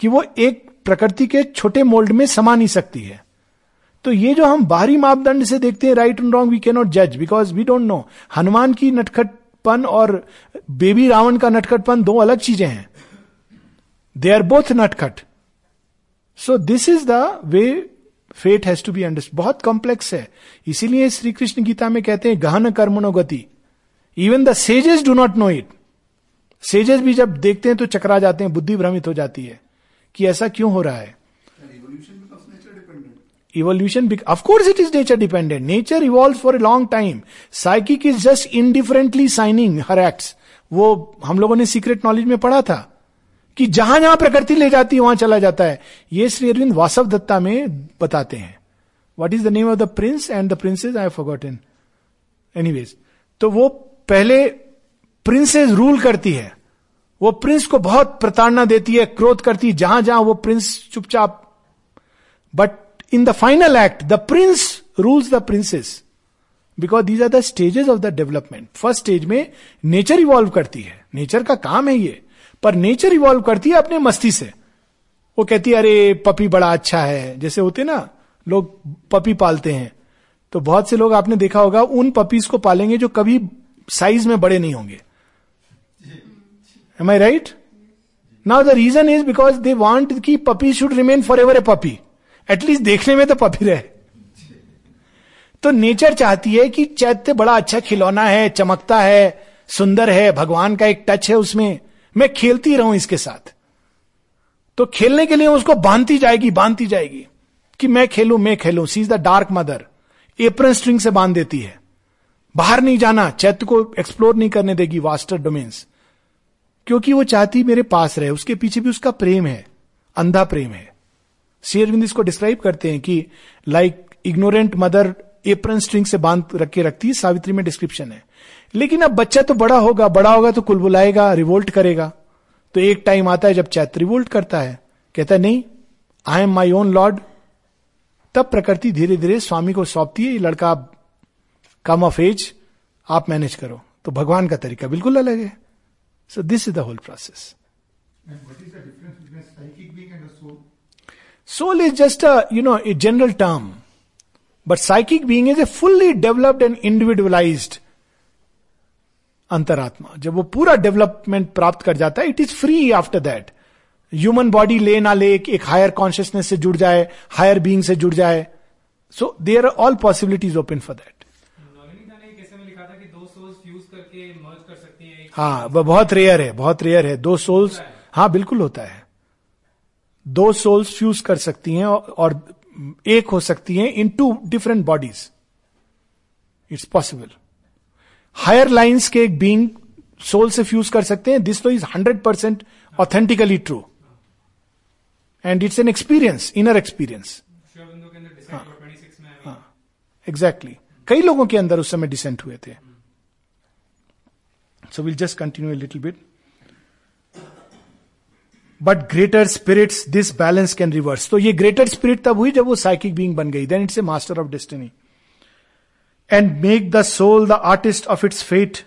कि वो एक प्रकृति के छोटे मोल्ड में समा नहीं सकती है। तो ये जो हम बाहरी मापदंड से देखते हैं right and wrong we can not जज because we don't know Hanuman की नटखटपन और बेबी रावण का नटखटपन दो अलग चीज़ें हैं। दे आर बोथ नटखट। So this is the way fate has to be understood बहुत कॉम्प्लेक्स है. इसीलिए श्री कृष्ण गीता में कहते हैं गहन कर्मणो गति. Even the sages do not know it sages भी जब देखते हैं तो चकरा जाते हैं बुद्धि भ्रमित हो जाती है कि ऐसा क्यों हो रहा है? Evolution of course it is nature dependent nature evolve for a long time psychic is just indifferently signing her acts वो हम लोगों ने सीक्रेट नॉलेज में पढ़ा था. कि जहाँ जहाँ प्रकृति ले जाती है, वहाँ चला जाता है। ये श्री अरविंद वासव दत्ता में बताते हैं। What is the name of the prince and the princess I forgotten anyways तो वो पहले प्रिंसेस रूल करती है। वो प्रिंस को बहुत प्रताड़ना देती है, क्रोध करती है, जहाँ जहाँ वो प्रिंस चुपचाप। But in the final act the prince rules the princess because these are the stages of the development first stage में नेचर इवॉल्व करती है। नेचर का काम है ये। पर नेचर इवॉल्व करती है अपने मस्ती से। वो कहती है, अरे, पपी बड़ा अच्छा है। जैसे होते ना, लोग पपी पालते हैं। तो बहुत से लोग, आपने देखा होगा, उन पपीज को पालेंगे जो कभी साइज़ में बड़े नहीं होंगे। Am I right now the reason is because they want की puppy should remain for ever a puppy at least देखने में तो पपी रहे। तो नेचर चाहती है कि चैत्य बड़ा अच्छा खिलौना है, चमकता है, सुंदर है, भगवान का एक टच है उसमें। मैं खेलती रहूँ इसके साथ। तो खेलने के लिए उसको बांधती जाएगी बांधती जाएगी कि मैं खेलू मैं खेलू। She is the dark mother apron string से बाँध देती है। बाहर नहीं जाना, चैत्य को एक्सप्लोर नहीं करने देगी वास्टर डोमेन्स। क्योंकि वो चाहती मेरे पास रहे, उसके पीछे भी उसका प्रेम है, अंधा प्रेम है। शेयरविंद इसको डिस्क्राइब करते हैं कि like ignorant mother apron string से बाँध रख के रखती है, सावित्री में डिस्क्रिप्शन है। लेकिन अब बच्चा तो बड़ा होगा बड़ा होगा तो कुल बुलाएगा रिवोल्ट करेगा। तो एक टाइम आता है जब चैत रिवोल्ट करता है। कहता है नहीं I am my own lord तब प्रकृति धीरे धीरे स्वामी को सौंपती है ये लड़का कम ऑफ़ एज आप मैनेज करो। तो भगवान का तरीका बिल्कुल अलग है। So this is the whole process soul is just the difference between a psychic being and a soul? Soul is just a, you know, a general term. But psychic being is a fully developed and individualized अंतरात्मा। जब वो पूरा डेवलपमेंट प्राप्त कर जाता है it is free after that human body ले ना ले एक हायर कॉन्शियसनेस से जुड़ जाए हायर बींग से जुड़ जाए। So there are all possibilities open for that दो हैं वह बहुत रेयर है बहुत रेयर है। दो सोल्स हाँ। बिल्कुल होता है। दो सोल्स फ्यूज कर सकती हैं और एक हो सकती हैं in two different bodies it's possible higher lines के एक बींग सोल से फ्यूज कर सकते हैं। दिस तो is hundred percent authentically true and it's an experience inner experience exactly कई लोगों के अंदर उस समय डिसेंट हुए थे। So will just continue little bit but greater spirits this balance can reverse तो ये ग्रेटर स्पिरिट तब हुई जब वो साइकिक बींग बन गई। Then it's a master of destiny and make the soul the artist of its fate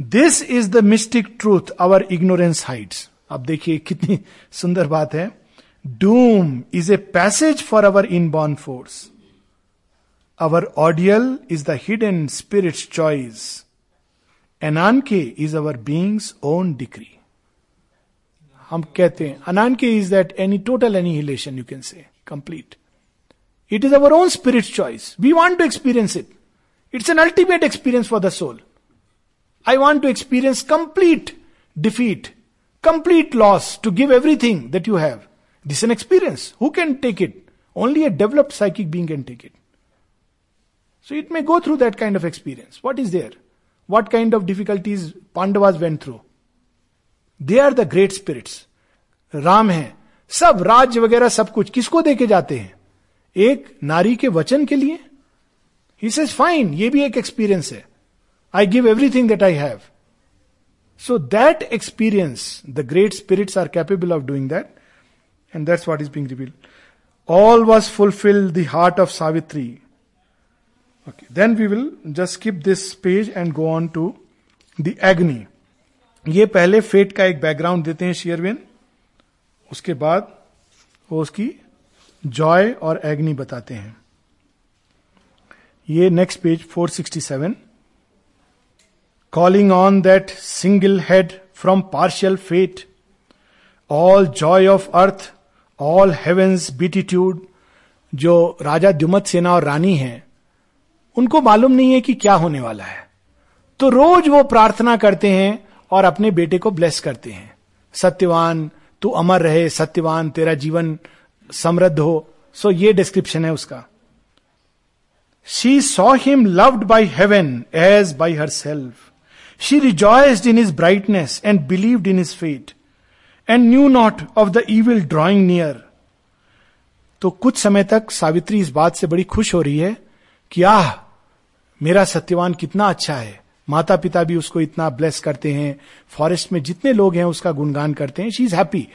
this is the mystic truth our ignorance hides अब देखिए कितनी सुंदर बात है। Doom is a passage for our inborn force our ordeal is the hidden spirit's choice Ananke is our being's own decree हम कहते हैं Ananke is that any total annihilation you can say complete it is our own spirit choice we want to experience it It's an ultimate experience for the soul I want to experience complete defeat, complete loss, to give everything that you have. This is an experience. Who can take it? Only a developed psychic being can take it. So it may go through that kind of experience. What is there? What kind of difficulties Pandavas went through? They are the great spirits. Ram है सब राज्य वगैरह सब कुछ किसको देके जाते हैं एक नारी के वचन के लिए He says fine ये भी एक एक्सपीरियंस है. I give everything that I have so that experience the great spirits are capable of doing that and that's what is being repeal all was fulfil dart of Savitri okay then we will just skip this page and go on to the agony ये पहले फेट का एक बैकग्राउंड देते हैं शेयरवेन उसके बाद वो उसकी जॉय और एग्नी बताते हैं. ये next page 467 calling on that single head from partial fate all joy of earth all heaven's beatitude जो राजा द्युमत सेना और रानी हैं, उनको मालूम नहीं है कि क्या होने वाला है। तो रोज वो प्रार्थना करते हैं और अपने बेटे को ब्लेस करते हैं। सत्यवान, तू अमर रहे, सत्यवान, तेरा जीवन समृद्ध हो। सो ये डिस्क्रिप्शन है उसका। She saw him loved by heaven as by herself She rejoiced in his brightness and believed in his fate, and knew not of the evil drawing near. तो कुछ समय तक सावित्री इस बात से बड़ी खुश हो रही है कि आह मेरा सत्यवान कितना अच्छा है। माता पिता भी उसको इतना ब्लेस करते हैं। फॉरेस्ट में जितने लोग हैं उसका गुणगान करते हैं। शी इज़ हैप्पी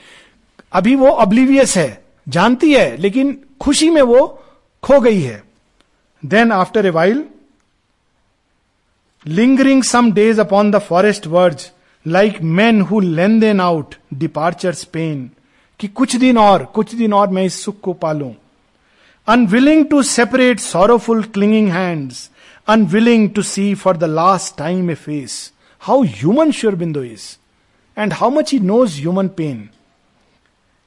अभी वो अब्लिवियस है। जानती है लेकिन खुशी में वो खो गई है। Then after a while lingering some days upon the forest verge, like men who lengthen out departure's pain, कि कुछ दिन और कुछ दिन और मैं इस सुख को पालूं unwilling to separate sorrowful clinging hands unwilling to see for the last time a face how human Sri Aurobindo is and how much he knows human pain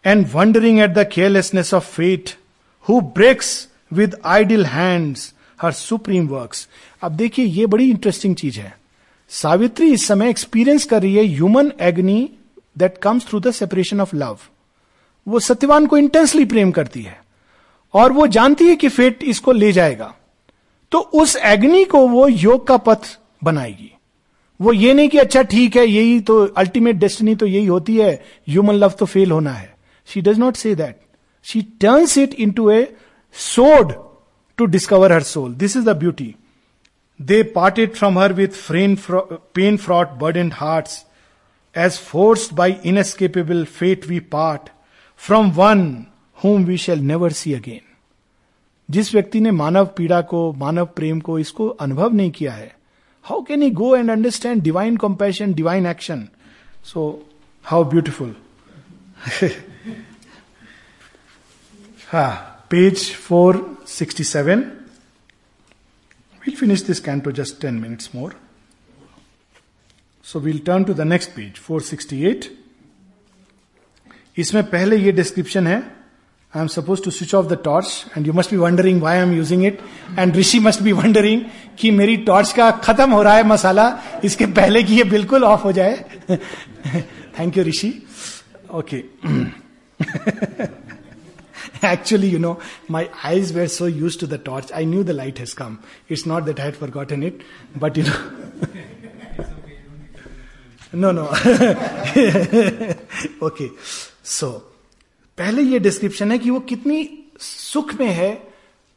and wondering at the carelessness of fate who breaks with ideal hands her supreme works अब देखिए, ये बड़ी इंटरेस्टिंग चीज़ है। सावित्री इस समय एक्सपीरियंस कर रही है human agony that comes through the separation of love वो सत्यवान को इंटेंसली प्रेम करती है। और वो जानती है कि फेट इसको ले जाएगा। तो उस एग्नि को वो योग का पथ बनाएगी। वो ये नहीं कि अच्छा ठीक है, यही तो अल्टीमेट डेस्टिनी तो यही होती है ह्यूमन लव तो फेल होना है। She does not say that she turns it into a sword to discover her soul this is the beauty they parted from her with friend pain fraught bird and heart as forced by inescapable fate we part from one whom we shall never see again जिस व्यक्ति ने मानव पीड़ा को, मानव प्रेम को, इसको अनुभव नहीं किया है how can he go and understand divine compassion divine action so how beautiful ah. Seven will finish this canto just ten minutes more so we'll turn to the next page 468 इसमें पहले ये डिस्क्रिप्शन है I am suppose to switch off the torch and you must be wondering why I am using it and Rishi must be wondering कि मेरी टॉर्च का खत्म हो रहा है मसाला, इसके पहले कि ये बिल्कुल ऑफ़ हो जाए। Thank you Rishi okay <laughs> actually, you know, my eyes were so used to the torch. I knew the light has come. It's not that i had forgotten it, but, you know. No no okay so पहले ये डिस्क्रिप्शन है कि वो कितनी सुख में है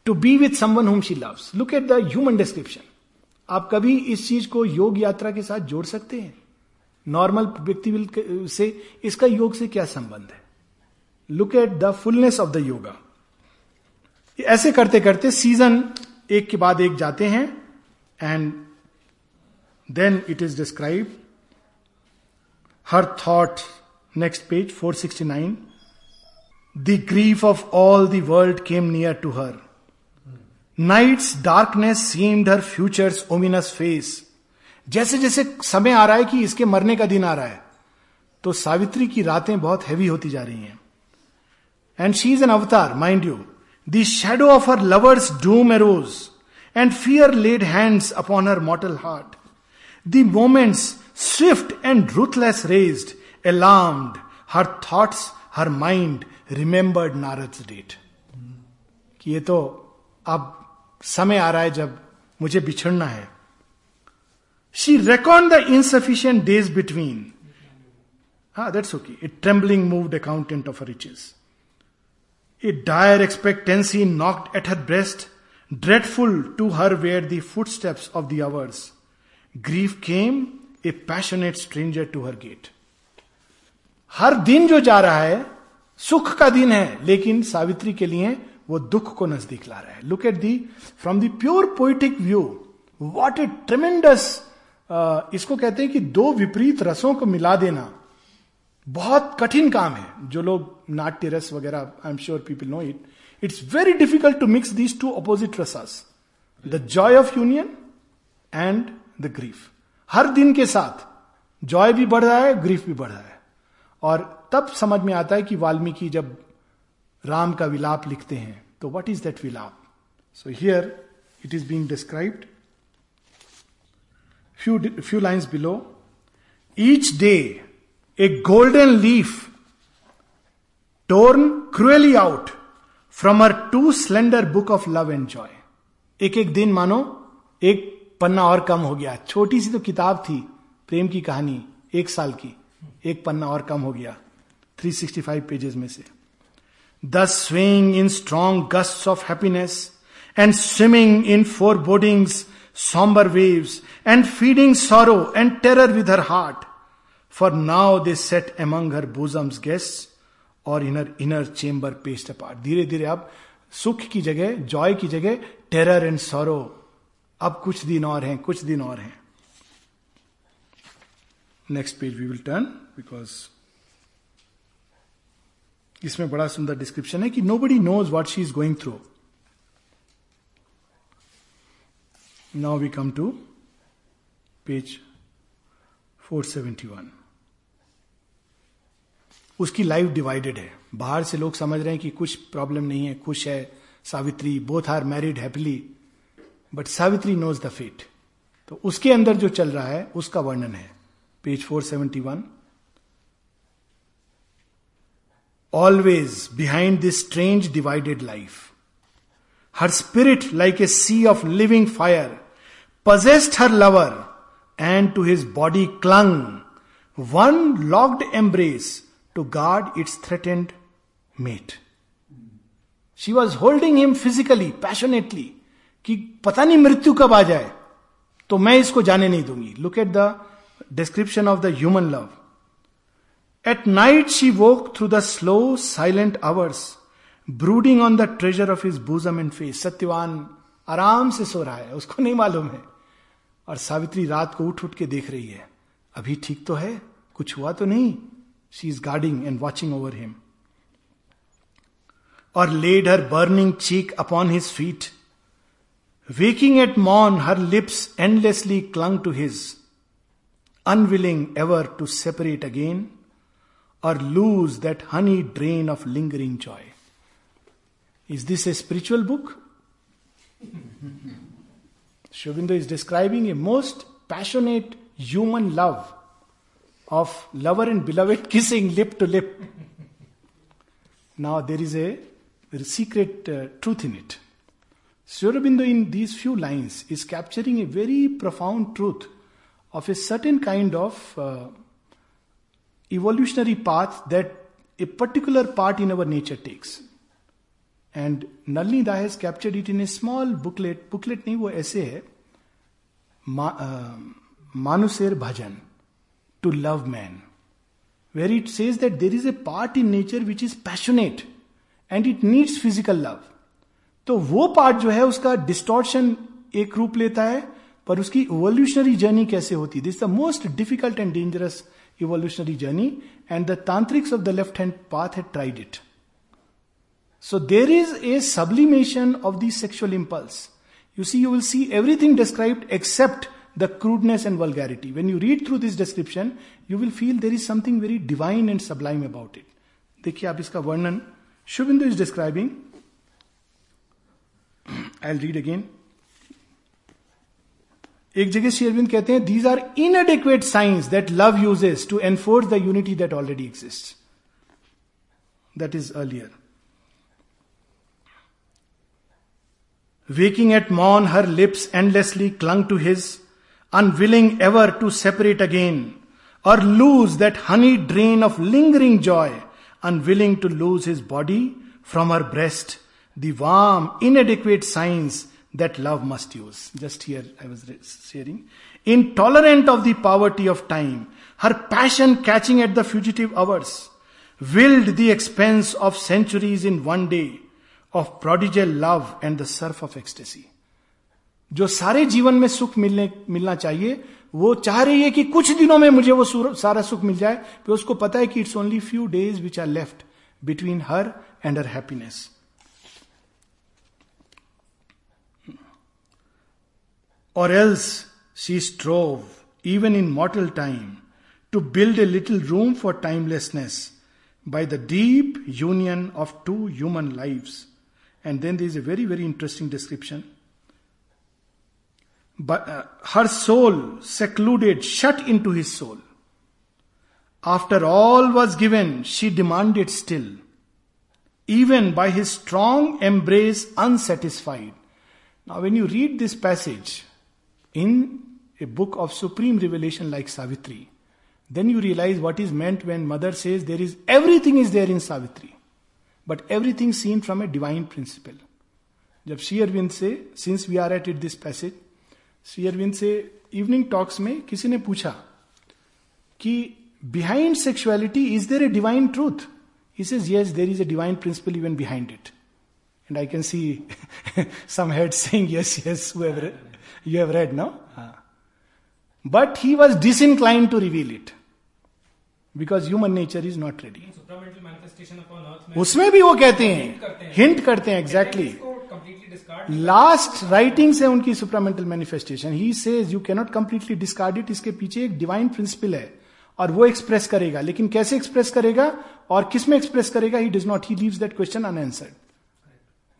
to be with someone home she loves look at the human description आप कभी इस चीज़ को योग यात्रा के साथ जोड़ सकते हैं? नॉर्मल व्यक्ति से इसका योग से क्या संबंध है? Look at the fullness of the yoga ऐसे करते करते सीज़न एक के बाद एक जाते हैं and then it is describe her thought, next page, 469. The grief of all the world came near to her night's darkness seemed her future's ominous face जैसे जैसे समय आ रहा है कि इसके मरने का दिन आ रहा है तो सावित्री की रातें बहुत हैवी होती जा रही हैं। And she is an avatar mind you the shadow of her lover's doom arrows and fear laid hands upon her mortal heart the moments swift and ruthless raised, alarmed, her thoughts, her mind remembered Narad's date. कि ये तो अब समय आ रहा है जब मुझे बिछड़ना है she record the insufficient days between हाँ that's okay it trembling moved accountant of riches a dire expectancy knocked at her breast dreadful to her were the footsteps of the hours. Grief came a passionate stranger to her gate her दिन जो जा रहा है, सुख का दिन है, लेकिन सावित्री के लिए वो दुख को नज़दीक ला रहा है। Look at the from the pure poetic view what a tremendous इसको कहते हैं कि दो विपरीत रसों को मिला देना। बहुत कठिन काम है। जो लोग नाट्य रस वगैरह I am sure people know it it's very difficult to mix these two opposite rasas the joy of union and the grief her दिन के साथ जॉय भी बढ़ रहा है ग्रीफ भी बढ़ रहा है। और तब समझ में आता है कि वाल्मीकि जब राम का विलाप लिखते हैं तो वट इज़ दैट विलाप? So here it is being described few few lines below each day a golden leaf torn cruelly out from her too slender book of love and joy एक एक दिन मानो, एक पन्ना और कम हो गया। छोटी सी तो किताब थी, प्रेम की कहानी, एक साल की। एक पन्ना और कम हो गया 365 पेजेस में से। The swing in strong gust of happiness and swimming in foreboding's sombre waves and feeding sorrow and terror with her heart for now they sat among her bosom's guest और inner inner chamber paced apart धीरे धीरे अब सुख की जगह जॉय की जगह टेरर एंड सोरो अब कुछ दिन और हैं, कुछ दिन और हैं। Next page we will turn because इसमें बड़ा सुंदर डिस्क्रिप्शन है कि nobody knows what she is going through now we come to page 471 उसकी लाइफ डिवाइडेड है। बाहर से लोग समझ रहे हैं कि कुछ प्रॉब्लम नहीं है, खुश है, Savitri both are married happily but Savitri knows the fate तो उसके अंदर जो चल रहा है, उसका वर्णन है। Page 471 always behind this strange divided life her spirit like a sea of living fire possessed her lover and to his body clung one locked embrace to guard its threatened mate she was holding him physically passionately कि पता नहीं मृत्यु कब आ जाए तो मैं इसको जाने नहीं दूँगी। Look at the description of the human love at night she woke through the slow silent hours brooding on the treasure of his bosom and face Satyavan आराम से सो रहा है, उसको नहीं मालूम है। और सावित्री रात को उठ उठ के देख रही है, अभी ठीक तो है? कुछ हुआ तो नहीं? She is guarding and watching over him. Or laid her burning cheek upon his feet. Waking at morn, her lips endlessly clung to his, unwilling ever to separate again or lose that honey drain of lingering joy. Is this a spiritual book? <laughs> Shobindu is describing a most passionate human love of lover and beloved kissing <laughs> lip to lip. now there is a, a secret uh, truth in it. Sri in these few lines is capturing a very profound truth of a certain kind of uh, evolutionary path that a particular part in our nature takes. And Nalini da has captured it in a small booklet booklet नहीं वो ऐसे है मा, मानुसेर भजन to love man where it says that there is a part in nature which is passionate and it needs physical love तो वो पार्ट जो है उसका डिस्टॉर्शन एक रूप लेता है पर उसकी इवोल्यूशनरी जर्नी कैसे होती? This the most difficult and dangerous evolutionary journey and the tantrics of the left hand path had tried it So there is a sublimation of the sexual impulse. You see, you will see everything described except the crudeness and vulgarity. When you read through this description, you will feel there is something very divine and sublime about it. देखिए आप इसका वर्णन Shubhindu is describing I read again एक जगह श्री अरविंद कहते हैं these are inadequate signs that love uses to enforce the unity that already exist that is earlier Waking at morn, her lips endlessly clung to his, unwilling ever to separate again, or lose that honey drain of lingering joy, unwilling to lose his body from her breast, the warm, inadequate signs that love must use. Just here I was sharing. Intolerant of the poverty of time, her passion catching at the fugitive hours, willed the expense of centuries in one day, of prodigal love and the surf of ecstasy. जो सारे जीवन में सुख मिलने मिलना चाहिए वो चाह रही है कि कुछ दिनों में मुझे वो सारा सुख मिल जाए फिर उसको पता है कि it's only few days which are left between her and her happiness और else she strove even in mortal time to build a little room for timelessness by the deep union of two human lives and then there is a very, very interesting description. But uh, her soul secluded, shut into his soul. After all was given, she demanded still. Even by his strong embrace, unsatisfied. Now, when you read this passage in a book of supreme revelation like Savitri, then you realize what is meant when mother says there is everything is there in Savitri but everything seen from a divine principle जब श्री अरविंद से since we are at it this passage Shri Aurobindo से इवनिंग टॉक्स में किसी ने पूछा कि behind sexuality is there a divine truth is is yes there is a divine principle even behind it and I can see some head saying yes yes you have read no but he was dis disincline to reveal it because human nature is not ready उसमें भी वो कहते हैं हिंट करते हैं। एग्जैक्टली लास्ट राइटिंग से उनकी supramental manifestation he says you cannot completely discard it इसके पीछे एक डिवाइन प्रिंसिपल है और वो एक्सप्रेस करेगा. लेकिन कैसे एक्सप्रेस करेगा और किसमें एक्सप्रेस करेगा he does not he leaves that question unanswered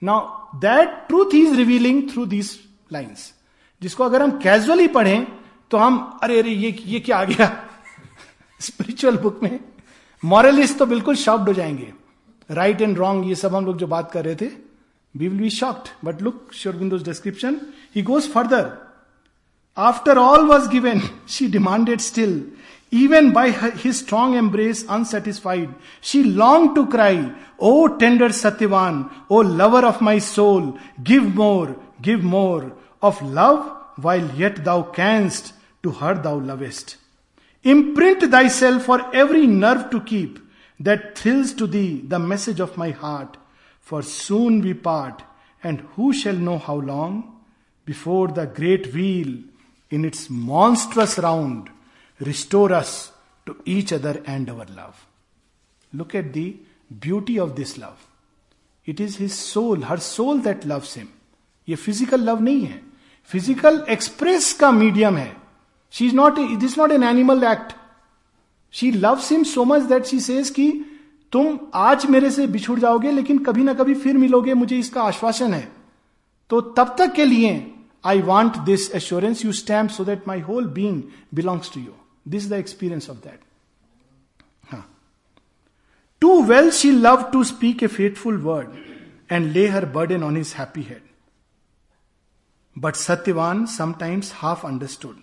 now that truth he is revealing through these lines जिसको अगर हम कैजुअली पढ़ें तो हम, अरे अरे, ये ये क्या आ गया? स्पिरिचुअल बुक में मॉरलिस्ट तो बिल्कुल शॉक्ड हो जाएँगे. राइट एंड रॉन्ग ये सब हम लोग जो बात कर रहे थे We will be shocked. But look, Shurgundu's description. He goes further. After all was given, <laughs> she demanded still. Even by her, his strong embrace, unsatisfied, she longed to cry, O tender Satyavan, O lover of my soul, give more, give more of love while yet thou canst, to her thou lovest. Imprint thyself for every nerve to keep that thrills to thee the message of my heart for soon we part, and who shall know how long? Before the great wheel in its monstrous round restore us to each other and our love. Look at the beauty of this love. It is his soul, her soul that loves him. ये फिजिकल लव नहीं है फिजिकल एक्सप्रेस का मीडियम है she is not it is not an animal act she loves him so much that she says कि तुम आज मेरे से बिछुड़ जाओगे, लेकिन कभी ना कभी फिर मिलोगे, मुझे इसका आश्वासन है। तो तब तक के लिए I want this assurance you stamp so that my whole being belongs to you this the experience of that too well she love to speak a fateful word and lay her burden on his happy head but Satyavan sometimes half understood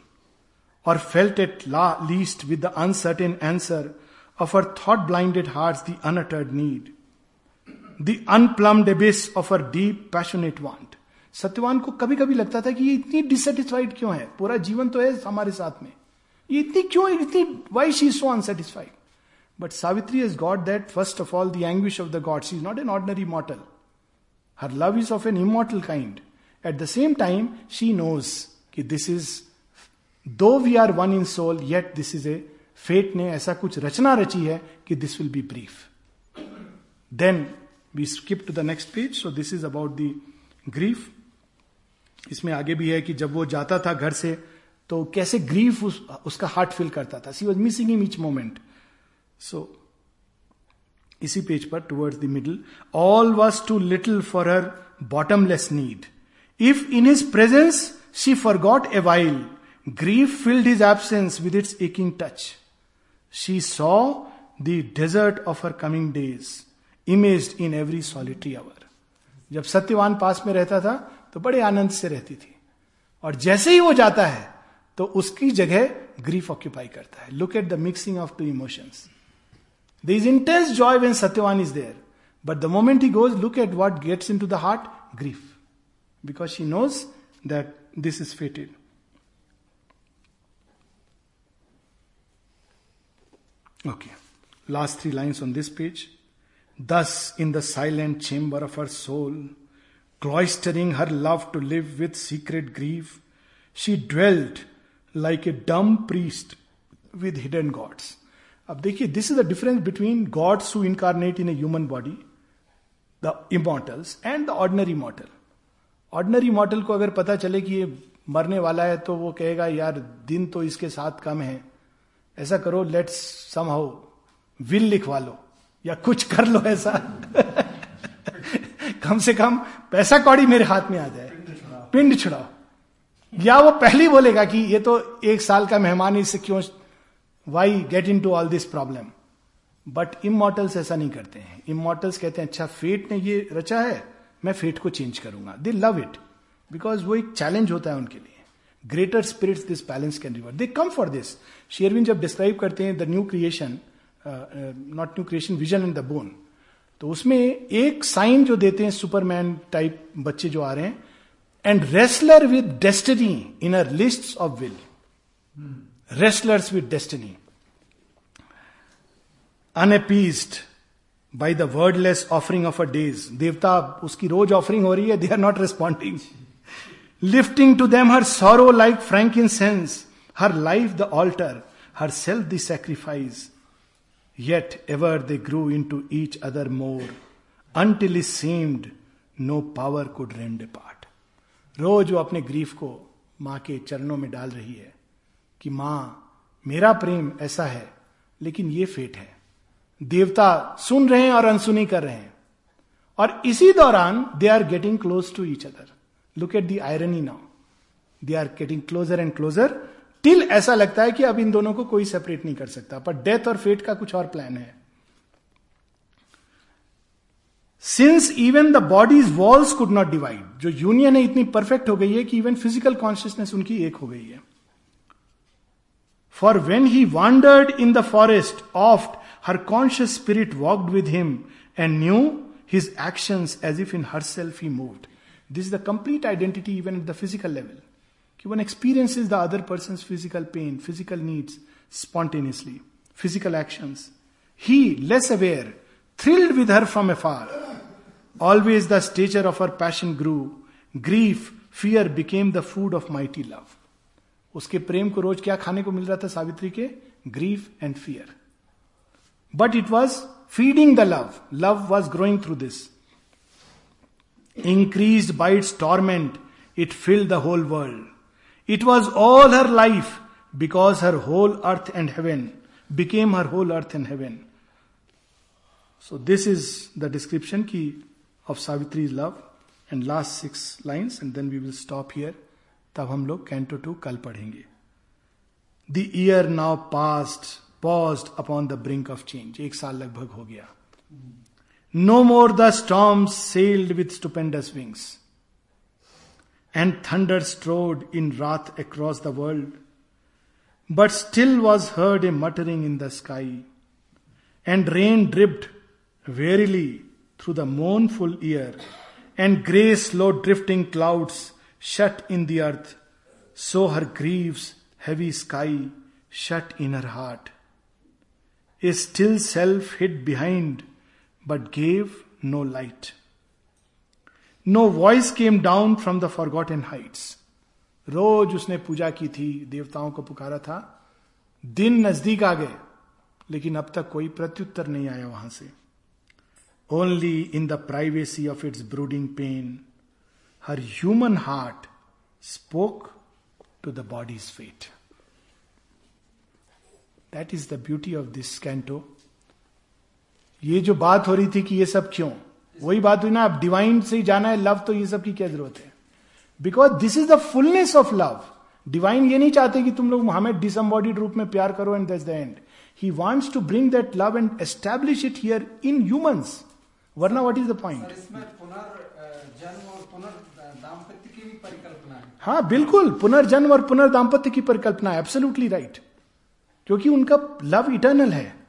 और felt at la- least with the uncertain answer of her thought blinded hearts the unuttered need, the unplumbed abyss of her deep passionate want. Satyavan को कभी कभी लगता था कि ये इतनी डिससेटिस्फाइड क्यों है पूरा जीवन तो है हमारे साथ में ये इतनी क्यों इतनी why she so unsatisfied but Savitri is god that first of all the anguish of the god she is not an ordinary mortal her love is of an immortal kind at the same time she knows कि this is though we are one in soul yet this is a fate ने ऐसा कुछ रचना रची है कि this will be brief then we skip to the next page so this is about the grief इसमें आगे भी है कि जब वो जाता था घर से तो कैसे ग्रीफ उस, उसका हार्ट फील करता था? She was missing in each moment so इसी पेज पर towards the middle all was too little for her bottomless need if in his presence she forgot a while Grief filled his absence with its aching touch. She saw the desert of her coming days, imaged in every solitary hour. जब सत्यवान पास में रहता था तो बड़े आनंद से रहती थी। और जैसे ही वो जाता है तो उसकी जगह ग्रीफ ऑक्यूपाई करता है। Look at the mixing of two emotions the is intense joy when Satyavan is there but the moment he goes look at what gets into the heart grief because she knows that this is fated Okay. Last three lines on this page. Thus, in the silent chamber of her soul, cloistering her love to live with secret grief, she dwelt like a dumb priest with hidden gods. अब देखिए this is the difference between gods who incarnate in a human body the immortals and the ordinary mortal ordinary mortal को अगर पता चले कि ये मरने वाला है तो वो कहेगा यार दिन तो इसके साथ कम है ऐसा करो लेट्स सम हाउ विल लिखवा लो या कुछ कर लो ऐसा। <laughs> कम से कम पैसा कौड़ी मेरे हाथ में आ जाए। पिंड छुड़ाओ। या वो पहले बोलेगा कि ये तो एक साल का मेहमान इससे क्यों why get into all this problem but immortals ऐसा नहीं करते हैं। इमोटल्स कहते हैं अच्छा फेट ने ये रचा है मैं फेट को चेंज करूँगा। दे लव इट बिकॉज़ वो एक चैलेंज होता है उनके लिए। Greater spirits this balance can river they come for this शेयरविन जब डिस्क्राइब करते हैं the new creation not new creation vision in the bone तो उसमें एक साइन जो देते हैं सुपरमैन टाइप बच्चे जो आ रहे हैं and wrestler with destiny in her list of will wrestlers with destiny unappeased by the wordless offering of a days देवता उसकी रोज ऑफरिंग हो रही है they are not responding lifting to them her sorrow like frankincense her life the altar her self the sacrifice yet ever they grow into each other more until seemed no power could rend apart रोज वो अपने ग्रीफ को माँ के चरणों में डाल रही है कि, माँ, मेरा प्रेम ऐसा है, लेकिन ये फेट है। देवता सुन रहे हैं और अनसुनी कर रहे हैं। और इसी दौरान they are getting close to each other look at the irony now they are getting closer and closer till ऐसा लगता है कि अब इन दोनों को कोई सेपरेट नहीं कर सकता। पर डेथ और फेट का कुछ और प्लान है। Since even the bodies walls could not divide जो यूनियन है इतनी परफेक्ट हो गई है कि इवन फ़िज़िकल कॉन्शियसनेस उनकी एक हो गई है। For when he wandered in the forest oft her conscious spirit walked with him and knew his action as if in her self he moved This is the complete identity even at the physical level. One experiences the other person's physical pain, physical needs spontaneously, physical actions. He, less aware, thrilled with her from afar. Always the stature of her passion grew grief fear became the food of mighty love उसके प्रेम को रोज क्या खाने को मिल रहा था सावित्री के grief and fear but it was feeding the love love was growing through this increase by its torment it fill the whole world it was all her life because her whole earth and heaven became her whole earth and heaven so this is the description की of Savitri love and last six lines and then we will stop here तब हम लोग कैंटो टू कल पढ़ेंगे the year now past pause upon the brink of change एक साल लगभग हो गया no more the storms sailed with stupendous wings, and thunder strode in wrath across the world. But still was heard a muttering in the sky, and rain dripped wearily through the mournful ear, and grey slow drifting clouds shut in the earth, so her grief's heavy sky shut in her heart. A still self hid behind but gave no light. No voice came down from the forgotten heights. रोज उसने पूजा की थी देवताओं को पुकारा था दिन नज़दीक आ गए लेकिन अब तक कोई प्रत्युत्तर नहीं आया वहाँ से Only in the privacy of its brooding pain, her human heart spoke to the body's fate. That is the beauty of this canto. ये जो बात हो रही थी कि ये सब क्यों? वही बात हुई ना आप डिवाइन से ही जाना है लव तो ये सब की क्या ज़रूरत है? Because this is the fullness of love divine ये नहीं चाहते कि तुम लोग हमें डिसम्बॉडीड रूप में प्यार करो and that's the end he wants to bring that love and establish it here in humans वरना व्हाट इज़ द पॉइंट हाँ। बिल्कुल पुनर्जन्म और पुनर्दाम्पत्य की परिकल्पना है एब्सोल्युटली राइट क्योंकि उनका लव इटर्नल है।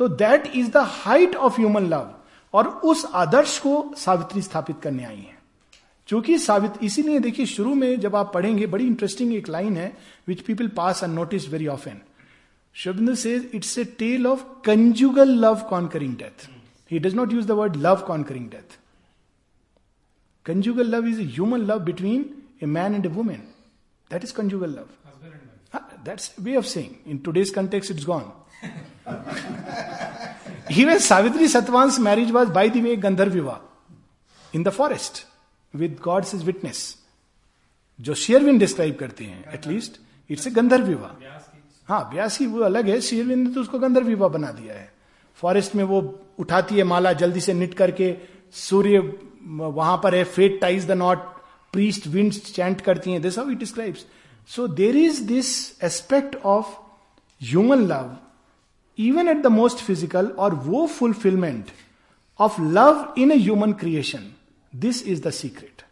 तो that is the height of human love और उस आदर्श को सावित्री स्थापित करने आई है। क्योंकि सावित्री इसीलिए देखिए शुरू में जब आप पढ़ेंगे बड़ी इंटरेस्टिंग एक लाइन है which people pass unnoticed very often शब्द से it's a tale of conjugal love concerning death he does not use the word love concerning death conjugal love is a human love between a man and a woman that is conjugal love that's way of saying in today's context it's gone <laughs> Even Savitri Satwan's marriage was, by the way, Gandharv in the forest with God's as witness. जो शेयरविन डिस्क्राइब करते हैं एटलीस्ट इट्स ए गंधर्व विवाह हाँ ब्यासी वो अलग है शेयरविन ने तो उसको गंधर्व विवाह बना दिया है। फॉरेस्ट में वो उठाती है माला जल्दी से निट करके सूर्य वहाँ पर है fate ties the knot priest wind chant करती हैं this how it describes so there is this aspect of human love even at the most physical और वो fulfilment of love in human creation this is the secret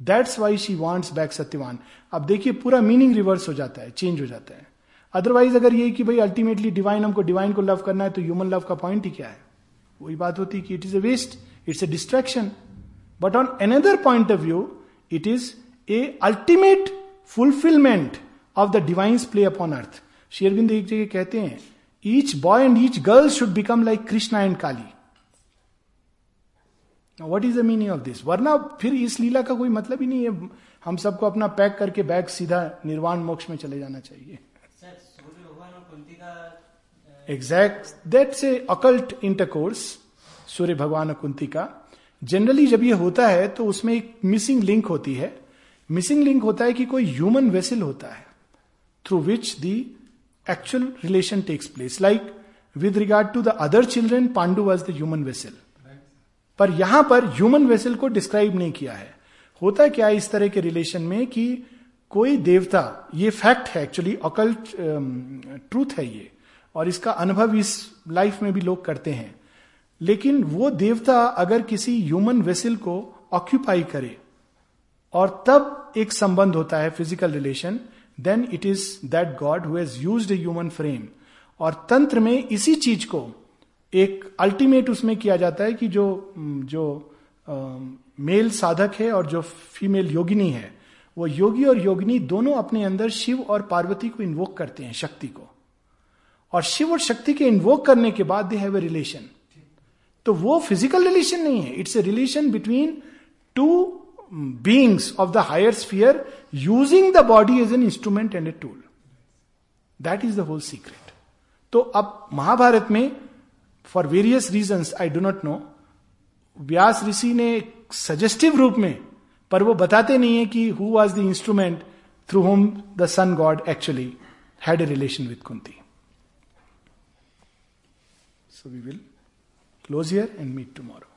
that's why she wants back Satyavan अब देखिए, पूरा मीनिंग रिवर्स हो जाता है चेंज हो जाता है। अदरवाइज़ अगर ये कि भाई अल्टीमेटली डिवाइन हमको डिवाइन को लव करना है तो ह्यूमन लव का पॉइंट ही क्या है? वही बात होती है कि it is a waste it's a distraction but on another point of view it is a ultimate fulfilment of the divine's play upon earth Sri Aurobindo एक जगह कहते हैं each boy and each girl should become like Krishna and Kali what is the meaning of this वरना फिर इस लीला का कोई मतलब ही नहीं है। हम सबको अपना पैक करके बैग सीधा निर्वाण मोक्ष में चले जाना चाहिए। Exact that's a occult intercourse Surya भगवान और कुंती का। जनरली जब ये होता है तो उसमें एक मिसिंग लिंक होती है। मिसिंग लिंक होता है कि कोई ह्यूमन वेसल होता है through which the actual relation takes place like with regard to the other children Pandu was the human vessel पर यहाँ पर ह्यूमन वेसल को डिस्क्राइब नहीं किया है। होता क्या है इस तरह के रिलेशन में कि कोई देवता, ये फैक्ट है एक्चुअली अकल्ट ट्रूथ है ये। और इसका अनुभव इस लाइफ में भी लोग करते हैं। लेकिन वो देवता अगर किसी ह्यूमन वेसल को ऑक्यूपाई करे, और तब एक संबंध होता है physical relation then it is that God who has used a human frame और तंत्र में इसी चीज़ को एक अल्टीमेट उसमें किया जाता है कि जो जो आ, मेल साधक है और जो फीमेल योगिनी है वो योगी और योगिनी दोनों अपने अंदर शिव और पार्वती को इन्वोक करते हैं शक्ति को। और शिव और शक्ति के इन्वोक करने के बाद दे हैव ए रिलेशन तो वो फ़िज़िकल रिलेशन नहीं है it's a relation between two beings of the higher sphere using the body as an instrument and a tool that is the whole secret तो अब महाभारत में for various reason I do not know Vyas ऋषि ने सजेस्टिव रूप में, पर वो बताते नहीं है कि who was the instrument through whom the sun god actually had a relation with Kunti so we will close here and meet tomorrow